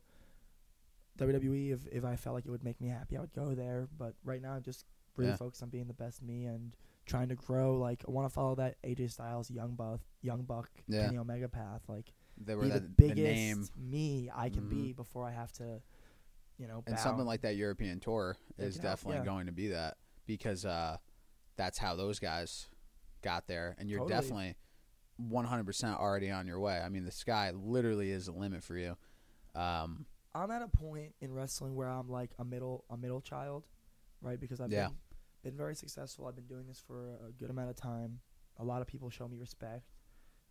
WWE, if if I felt like it would make me happy, I would go there. But right now, just really Yeah. focused on being the best me and trying to grow. Like I want to follow that AJ Styles, Young Buck, Young Buck, Yeah. Kenny Omega path. Like they were be the, the the biggest name me I can Mhm. be before I have to, you know, and bow. something like that European tour is definitely yeah. going to be that because uh, that's how those guys got there, and you're Totally. definitely 100% already on your way. I mean, the sky literally is the limit for you. Um, I'm at a point in wrestling where I'm like a middle a middle child, right? Because I've Yeah. been been very successful. I've been doing this for a good amount of time. A lot of people show me respect,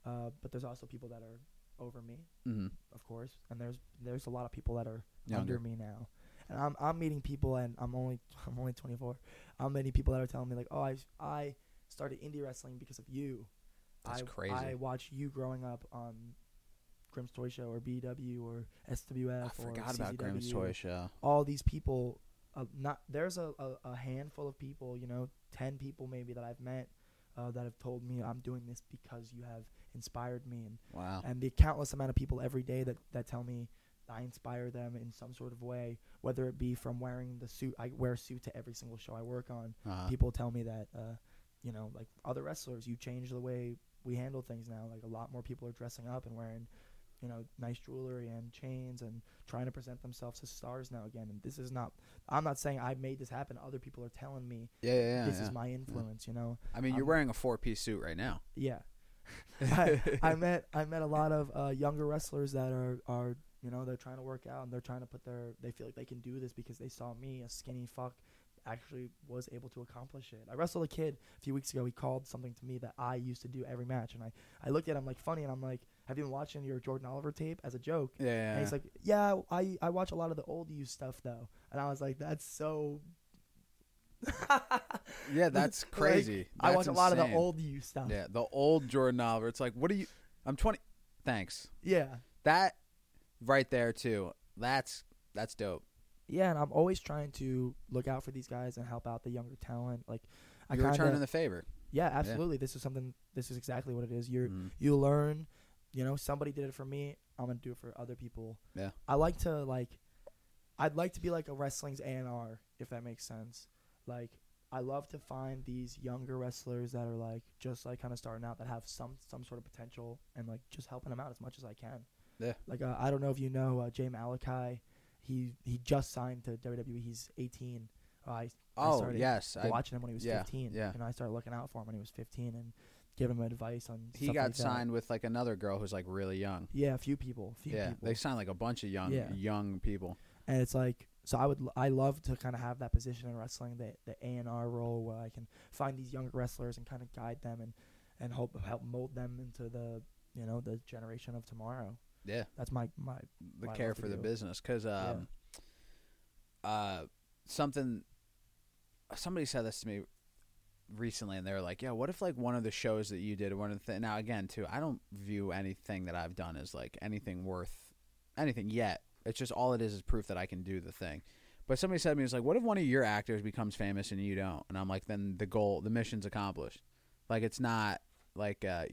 uh, but there's also people that are over me, mhm. of course, and there's there's a lot of people that are Younger. under me now. And I'm I'm meeting people, and I'm only I'm only 24. I'm meeting people that are telling me like, oh, I I started indie wrestling because of you. That's I, crazy. I watched you growing up on Grim's Toy Show or BW or SWF I or forgot about Grim's Toy Show. All these people, uh, not there's a, a, a handful of people, you know, ten people maybe that I've met uh, that have told me I'm doing this because you have inspired me, and Wow. and the countless amount of people every day that that tell me I inspire them in some sort of way, whether it be from wearing the suit. I wear a suit to every single show I work on. Uh, People tell me that, uh, you know, like other wrestlers, you change the way we handle things now. Like a lot more people are dressing up and wearing, you know, nice jewelry and chains and trying to present themselves as stars now again. And this is not. I'm not saying I made this happen. Other people are telling me yeah, yeah, yeah. this yeah. is my influence. You know. I mean, you're I'm- wearing a four-piece suit right now. Yeah. I, I met I met a lot of uh, younger wrestlers that are are you know they're trying to work out and they're trying to put their they feel like they can do this because they saw me a skinny fuck actually was able to accomplish it. I wrestled a kid a few weeks ago. He called something to me that I used to do every match, and I I looked at him like funny, and I'm like, "Have you been watching your Jordan Oliver tape?" as a joke. Yeah, yeah. And he's like, "Yeah, I I watch a lot of the old you stuff though," and I was like, "That's so." yeah, that's Like, crazy. I That's watch a lot of the old you stuff. Yeah, the old Jordan Oliver. It's like, what are you? I'm 20. Thanks. yeah. That right there too. That's that's dope. Yeah, and I'm always trying to look out for these guys and help out the younger talent. Like, I You're kind returning the favor. yeah, absolutely. This is something. This is exactly what it is. You're Mhm. you learn. You know, somebody did it for me. I'm gonna do it for other people. Yeah. I like to like. I'd like to be like a wrestling's A and R, if that makes sense. Like, I love to find these younger wrestlers that are like just like kind of starting out that have some some sort of potential and like just helping them out as much as I can. Yeah. Like uh, I don't know if you know uh, Jay Malachi. He he just signed to WWE. He's 18. Uh, I I Oh started yes, I, watching him when he was yeah, 15. yeah. And I started looking out for him when he was 15 and giving him advice on. he got like that. signed with like another girl who's like really young. Yeah, a few people. A few yeah, people. they signed like a bunch of young Yeah. young people. and it's like so I would l- I love to kind of have that position in wrestling, the the A and R role where I can find these younger wrestlers and kind of guide them and and help help mold them into the you know the generation of tomorrow. Yeah, That's my my the care for the business because um, uh, something somebody said this to me recently, and they were like, "Yeah, what if like one of the shows that you did, one of the th- now again too, I don't view anything that I've done as like anything worth anything yet. It's just all it is is proof that I can do the thing." But somebody said to me, "It's like, what if one of your actors becomes famous and you don't?" And I'm like, "Then the goal, the mission's accomplished. Like it's not like uh,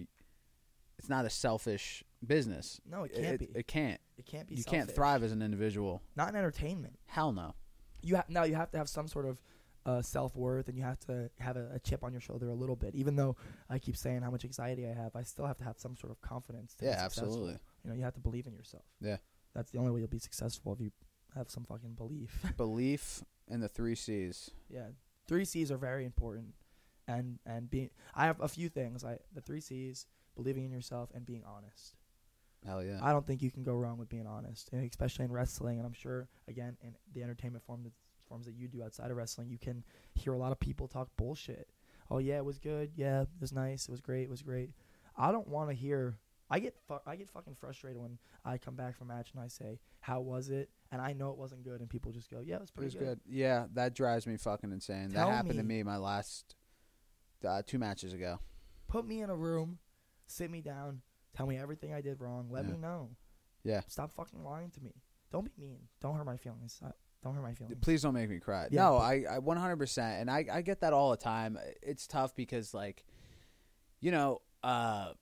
it's not a selfish business. no, it can't it, be. It can't. It can't be. You can't thrive as an individual. Not in entertainment. Hell no. You ha- now you have to have some sort of uh, self worth, and you have to have a, a chip on your shoulder a little bit. Even though I keep saying how much anxiety I have, I still have to have some sort of confidence. Yeah, absolutely. You know, you have to believe in yourself. Yeah. That's the only way you'll be successful if you have some fucking belief. Belief in the three C's. yeah, three C's are very important, and and being. I have a few things. I the three C's: believing in yourself and being honest. Hell yeah. I don't think you can go wrong with being honest, and especially in wrestling. And I'm sure, again, in the entertainment form that, forms that you do outside of wrestling, you can hear a lot of people talk bullshit. Oh yeah, it was good. Yeah, it was nice. It was great. It was great. I don't want to hear. I get fu- I get fucking frustrated when I come back from a match and I say, "How was it?" and I know it wasn't good, and people just go, "Yeah, it was It pretty was good. Yeah, that drives me fucking insane. Tell that happened to me. me my last uh, two matches ago. Put me in a room, sit me down, tell me everything I did wrong. Let Yeah. me know. Yeah. Stop fucking lying to me. Don't be mean. Don't hurt my feelings. I, don't hurt my feelings. Please don't make me cry. Yeah, no, I, I 100%. And I, I get that all the time. It's tough because, like, you know, uh,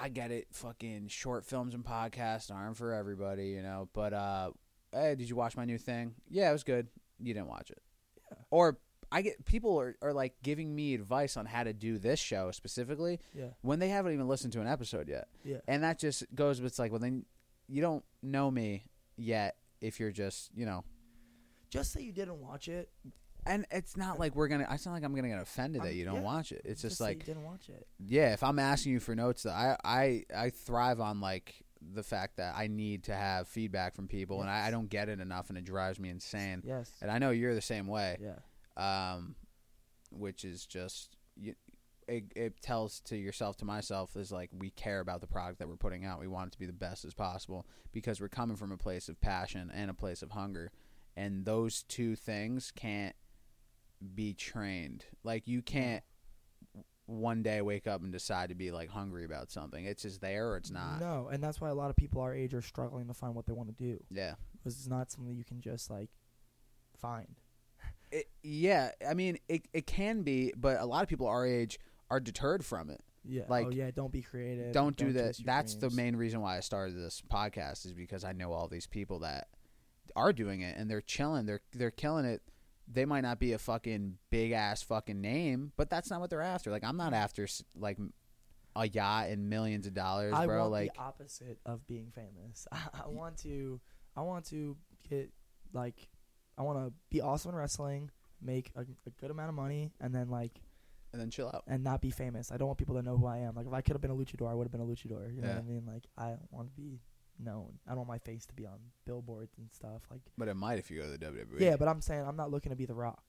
I get it. Fucking short films and podcasts aren't for everybody, you know. But, uh, hey, did you watch my new thing? Yeah, it was good. You didn't watch it. Yeah. Or I get people are, are like giving me advice on how to do this show specifically Yeah. when they haven't even listened to an episode yet. Yeah. And that just goes with like, well, then you don't know me yet if you're just, you know, Just say you didn't watch it. and it's not like we're gonna. It's not like I'm gonna get offended that you don't yeah. watch it. It's just, say like, you didn't watch it. yeah, if I'm asking you for notes, I I I thrive on like the fact that I need to have feedback from people, and I, I Yes. don't get it enough, and it drives me insane. Yes. And I know you're the same way, Yeah. um, which is just you, it, it tells to yourself to myself is like we care about the product that we're putting out. We want it to be the best as possible because we're coming from a place of passion and a place of hunger, and those two things can't be trained. Like you can't one day wake up and decide to be like hungry about something. It's just there or it's not. No, and that's why a lot of people our age are struggling to find what they want to do. Yeah. Because it's not something you can just like find. It, yeah, I mean it it can be, but a lot of people our age are deterred from it. Yeah. Oh, like, oh yeah, don't be creative. don't do that. That's the main reason why I started this podcast is because I know all these people that are doing it and they're chilling. They're they're killing it. They might not be a fucking big ass fucking name, but that's not what they're after. Like I'm not after like a yacht and millions of dollars, I bro. want like the opposite of being famous. I want to. I want to get like. I want to be awesome in wrestling, make a, a good amount of money, and then like and then chill out. and not be famous. I don't want people to know who I am. Like if I could have been a luchador, I would have been a luchador. You know Yeah. what I mean? Like I don't want to be known. I don't want my face to be on billboards and stuff. Like But it might if you go to the WWE. yeah, but I'm saying I'm not looking to be the Rock.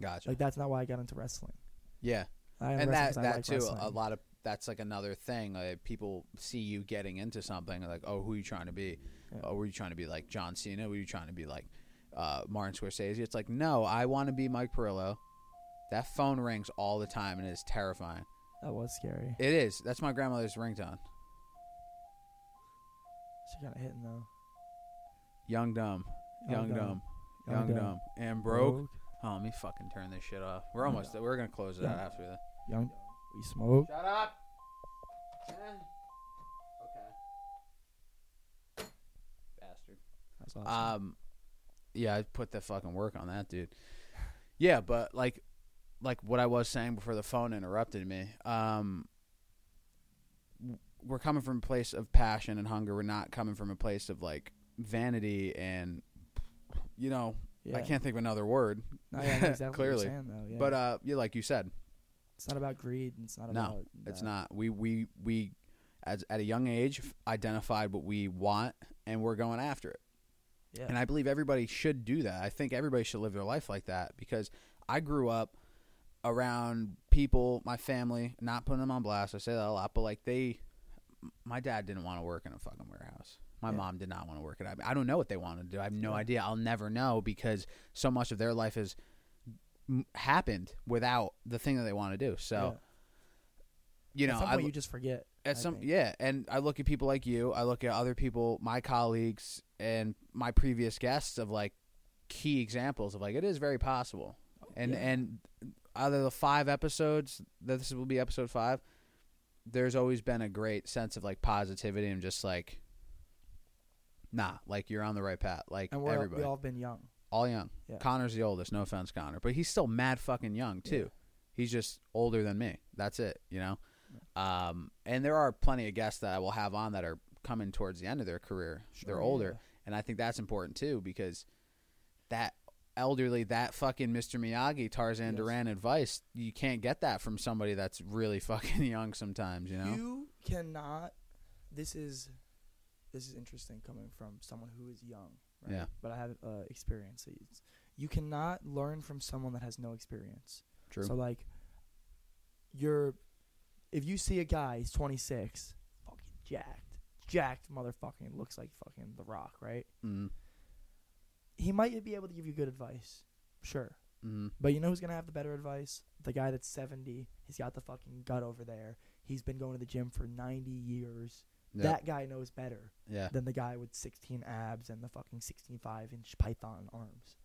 gotcha. Like that's not why I got into wrestling. yeah, I and that 'cause I that like too. A wrestling. lot of that's like another thing. Like people see you getting into something, like, oh, who are you trying to be? Yeah. Oh, were you trying to be like John Cena? Were you trying to be like uh, Martin Scorsese? It's like, no, I want to be Mike Perillo. That phone rings all the time, and it is terrifying. That was scary. It is. That's my grandmother's ringtone. She got hitting though. Young dumb, young, Young, dumb, Dumb. young, Young, dumb, Dumb. and broke. Oh, let me fucking turn this shit off. We're Young, almost. Dumb. We're gonna close it Young, out after that. Young. We smoke. Shut up. Okay. Bastard. That's awesome. Um, yeah, I put the fucking work on that, dude. Yeah, but like, like what I was saying before the phone interrupted me. Um, we're coming from a place of passion and hunger. We're not coming from a place of like vanity and, you know, yeah. I can't think of another word. No, yeah, exactly clearly. What you're saying. Yeah. But uh, yeah, like you said, it's not about greed. It's not No, about. It's that. not. We we we as at a young age identified what we want and we're going after it. Yeah. And I believe everybody should do that. I think everybody should live their life like that because I grew up around people, my family, not putting them on blast. I say that a lot, but like they my dad didn't want to work in a fucking warehouse. My Yeah. mom did not want to work it. I, don't know what they wanted to do. I have no Yeah. idea. I'll never know because so much of their life has m- happened without the thing that they want to do. So, you know, At I you just forget. at I some think. yeah, and I look at people like you. I look at other people, my colleagues, and my previous guests of like key examples of like it is very possible. And Yeah. and out of the five episodes, that this will be episode five. There's always been a great sense of like positivity and just like, nah, like you're on the right path. Like and we're everybody, we all been young. all young. Yeah. Connor's the oldest. No offense, Connor, but he's still mad fucking young too. He's just older than me. That's it. You know. Um, and there are plenty of guests that I will have on that are coming towards the end of their career. They're older, yeah. and I think that's important too because that elderly, that fucking Mr. Miyagi, Tarzan Yes. Duran advice, you can't get that from somebody that's really fucking young. Sometimes, you know. You cannot. This is this is interesting coming from someone who is young. Right? Yeah. But I have uh, experience. You cannot learn from someone that has no experience. True. So like, you're, if you see a guy, he's 26, fucking jacked, jacked motherfucking, looks like fucking The Rock, right? mm He might be able to give you good advice, sure. mm But you know who's gonna have the better advice? The guy that's 70. He's got the fucking gut over there. He's been going to the gym for 90 years. Yeah. That guy knows better yeah. than the guy with 16 abs and the fucking 65 inch python arms.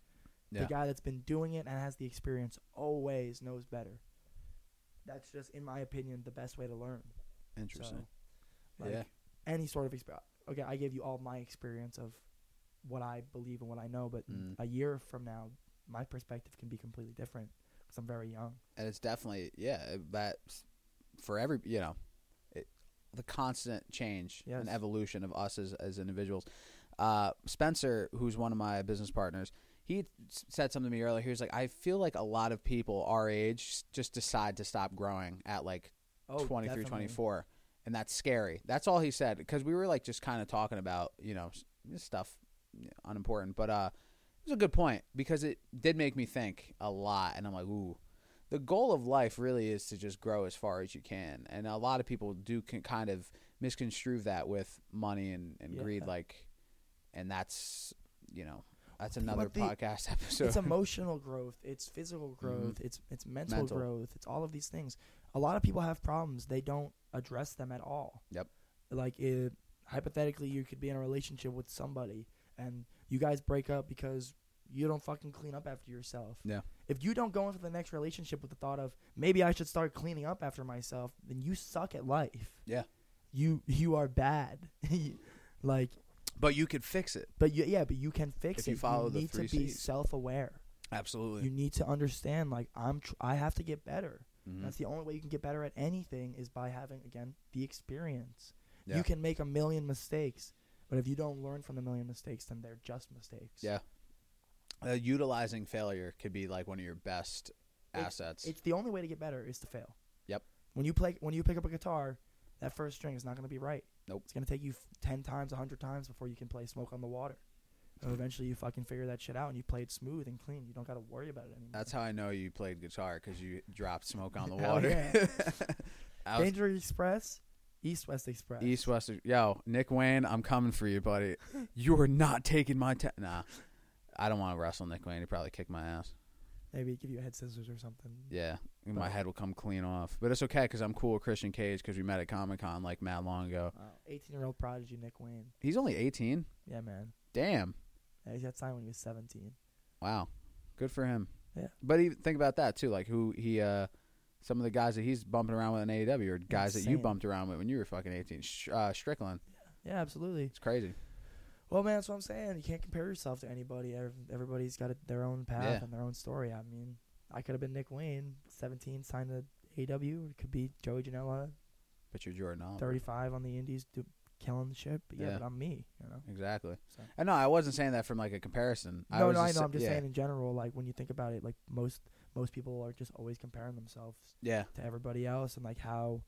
Yeah. The guy that's been doing it and has the experience always knows better. That's just, in my opinion, the best way to learn. Interesting. So, like, Yeah. any sort of experience. Okay, I gave you all my experience of what I believe and what I know, but Mm. a year from now, my perspective can be completely different because I'm very young. and it's definitely yeah that for every you know it, the constant change Yes. and evolution of us as, as individuals uh, spencer who's one of my business partners he said something to me earlier he was like i feel like a lot of people our age just decide to stop growing at like Oh, 23 definitely. 24 and that's scary that's all he said because we were like just kind of talking about you know stuff unimportant but uh it was a good point because it did make me think a lot and i'm like ooh the goal of life really is to just grow as far as you can and a lot of people do can kind of misconstrue that with money and, and greed like and that's you know that's another the- podcast episode it's emotional growth, it's physical growth, it's it's mental, Mm-hmm. Mental. growth, it's all of these things. A lot of people have problems; they don't address them at all. Yep. Like it, hypothetically, you could be in a relationship with somebody, and you guys break up because you don't fucking clean up after yourself. Yeah. If you don't go into the next relationship with the thought of maybe I should start cleaning up after myself, then you suck at life. Yeah. You you are bad. like but you could fix it but you, yeah, but you can fix If it. you follow the need three to be Cs. self-aware. absolutely You need to understand, like I'm, tr- I have to get better. Mhm. That's the only way you can get better at anything is by having again the experience. Yeah. You can make a million mistakes, but if you don't learn from the million mistakes, then they're just mistakes. Yeah. uh, utilizing failure could be like one of your best It's- assets It's the only way to get better is to fail. Yep. When you play, when you pick up a guitar, that first string is not going to be right. Nope. It's going to take you f- ten times, a hundred times before you can play "Smoke on the Water." And eventually, you fucking figure that shit out, and you play it smooth and clean. You don't got to worry about it anymore. That's how I know you played guitar because you dropped smoke on the water. yeah. I was- Danger Express, East West Express. East West. Yo, Nick Wayne, I'm coming for you, buddy. You are not taking my. Ta- nah, I don't want to wrestle Nick Wayne. He probably kick my ass. Maybe give you a head scissors or something. Yeah, my head will come clean off. But it's okay because I'm cool with Christian Cage because we met at Comic Con like mad long ago. Wow. 18 year old prodigy Nick Wayne. He's only 18. Yeah, man. Damn. Yeah, he got signed when he was 17. Wow. Good for him. Yeah. But even think about that too. Like who he, uh, some of the guys that he's bumping around with in AEW are guys that you bumped around with when you were fucking 18. Sh- uh, Strickland. Yeah, absolutely. It's crazy. Well, man, that's what I'm saying. You can't compare yourself to anybody. Everybody's got a, their own path Yeah. and their own story. I mean, I could have been Nick Wayne, 17, signed to AW. Or it could be Joey Janela, But you're Jordan Oliver. 35 on the Indies, do, killing the shit. But yeah, Yeah. but I'm me. You know. Exactly. So. And no, I wasn't saying that from like a comparison. I no, was no, I know. Sa- I'm just yeah. saying in general. Like when you think about it, like most most people are just always comparing themselves Yeah. to everybody else, and like how,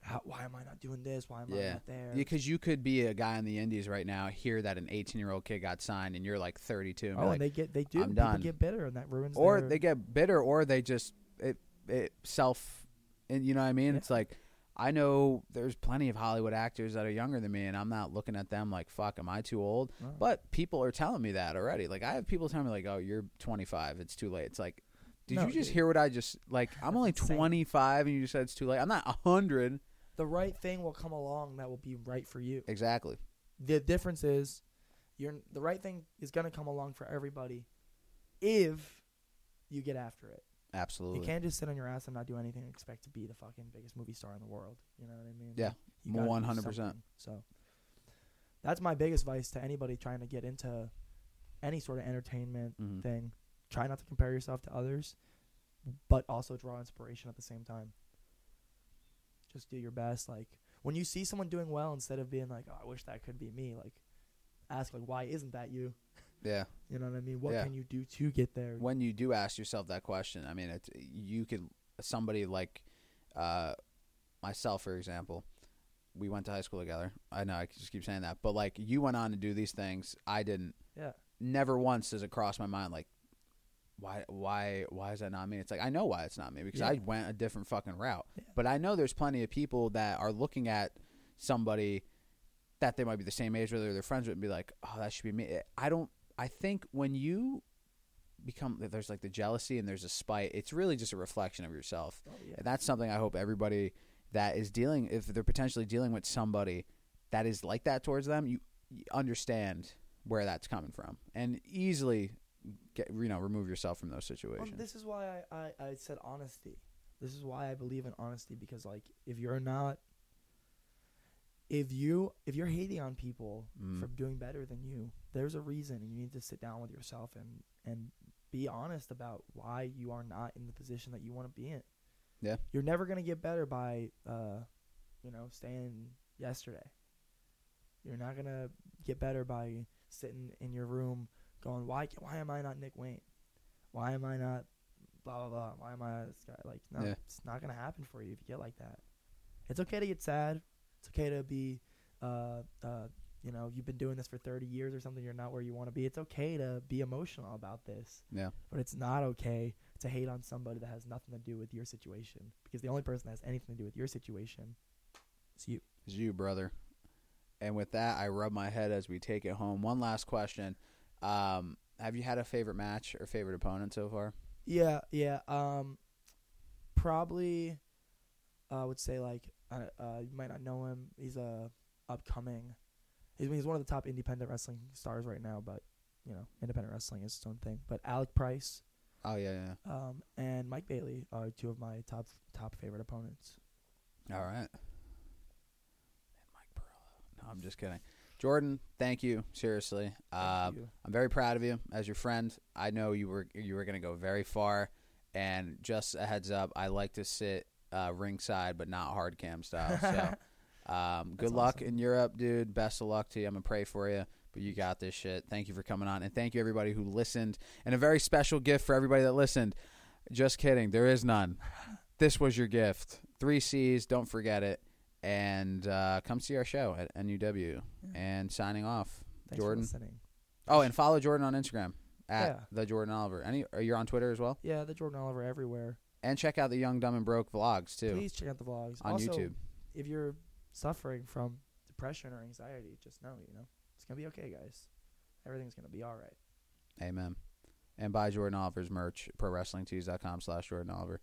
how why am I not doing this? Why am I not there? Because you could be a guy in the Indies right now, hear that an 18 year old kid got signed, and you're like 32, and oh, like, and they get they do. I'm People done. get bitter, and that ruins. or their, they get bitter, or they just it it self, and you know what I mean. Yeah. It's like I know there's plenty of Hollywood actors that are younger than me, and I'm not looking at them like, fuck, am I too old? Oh. But people are telling me that already. Like I have people telling me like, oh, you're 25, it's too late. It's like. Did No, you just hear what I just like? I'm only insane. 25, and you just said it's too late. I'm not 100. the right thing will come along that will be right for you. Exactly. The difference is, you're the right thing is gonna come along for everybody, if you get after it. Absolutely. You can't just sit on your ass and not do anything and expect to be the fucking biggest movie star in the world. You know what I mean? Yeah, gotta do 100%. So that's my biggest advice to anybody trying to get into any sort of entertainment Mhm. thing, try not to compare yourself to others, but also draw inspiration at the same time. Just do your best. Like when you see someone doing well, instead of being like, "Oh, I wish that could be me," like ask like, "Why isn't that you?" Yeah. You know what I mean? What Yeah. can you do to get there? When you do ask yourself that question, I mean, it's you could somebody like uh, myself, for example. We went to high school together. I know I just keep saying that, but like you went on to do these things, I didn't. Yeah. Never once does it cross my mind like, why, why, why is that not me? It's like I know why it's not me because Yeah. I went a different fucking route. Yeah. But I know there's plenty of people that are looking at somebody that they might be the same age with or they're friends with and be like, oh, that should be me. I don't. I think when you become there's like the jealousy and there's a spite, it's really just a reflection of yourself. Oh, yeah. And that's something I hope everybody that is dealing, if they're potentially dealing with somebody that is like that towards them, you, you understand where that's coming from and easily get you know remove yourself from those Well, situations. this is why I, I, I said honesty. This is why I believe in honesty because like if you're not if you if you're hating on people Mm. for doing better than you, there's a reason and you need to sit down with yourself and and be honest about why you are not in the position that you want to be in. Yeah. You're never going to get better by uh you know, staying yesterday. You're not going to get better by sitting in your room going, "Why why am I not Nick Wayne? Why am I not blah blah blah? Why am I this guy?" Like, no, Yeah. it's not gonna happen for you if you get like that. It's okay to get sad. It's okay to be, uh, uh, you know, you've been doing this for 30 years or something. You're not where you want to be. It's okay to be emotional about this. Yeah. But it's not okay to hate on somebody that has nothing to do with your situation because the only person that has anything to do with your situation is you. Is you, brother. And with that, I rub my head as we take it home. One last question: um, Have you had a favorite match or favorite opponent so far? Yeah, yeah. Um, probably, I would say like uh, uh, you might not know him. He's a upcoming. He's he's one of the top independent wrestling stars right now, but you know, independent wrestling is its own thing. But Alec Price, Oh yeah, yeah. um, and Mike Bailey are two of my top top favorite opponents. All right. And Mike Perillo. No, I'm just kidding. Jordan, thank you. Seriously, uh, Thank you. I'm very proud of you as your friend. I know you were you were going to go very far, and just a heads up, I like to sit uh, ringside, but not hard cam style. So, um, good luck awesome. in Europe, dude. Best of luck to you. I'm gonna pray for you, but you got this shit. Thank you for coming on, and thank you everybody who listened. And a very special gift for everybody that listened. Just kidding, there is none. This was your gift. Three C's. Don't forget it. And uh, come see our show at NUW. And signing off. Thanks Jordan. Oh, and follow Jordan on Instagram at Yeah. the Jordan Oliver. Any? Are you on Twitter as well? Yeah, the Jordan Oliver everywhere. And check out the Young Dumb and Broke vlogs too Please check out the vlogs on Also, YouTube. If you're suffering from depression or anxiety, just know you know it's gonna be okay, guys. Everything's gonna be all right. Amen. And buy Jordan Oliver's merch, prowrestlingtees.com slash Jordan Oliver.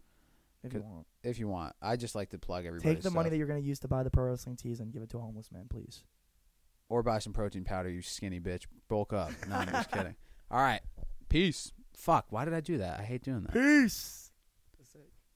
If you want, If you want. I just like to plug everybody. take the money that you're gonna use to buy the pro wrestling tees and give it to a homeless man, please. or buy some protein powder, you skinny bitch. Bulk up. No, I'm just kidding. All right. Peace. Fuck. Why did I do that? I hate doing that. Peace.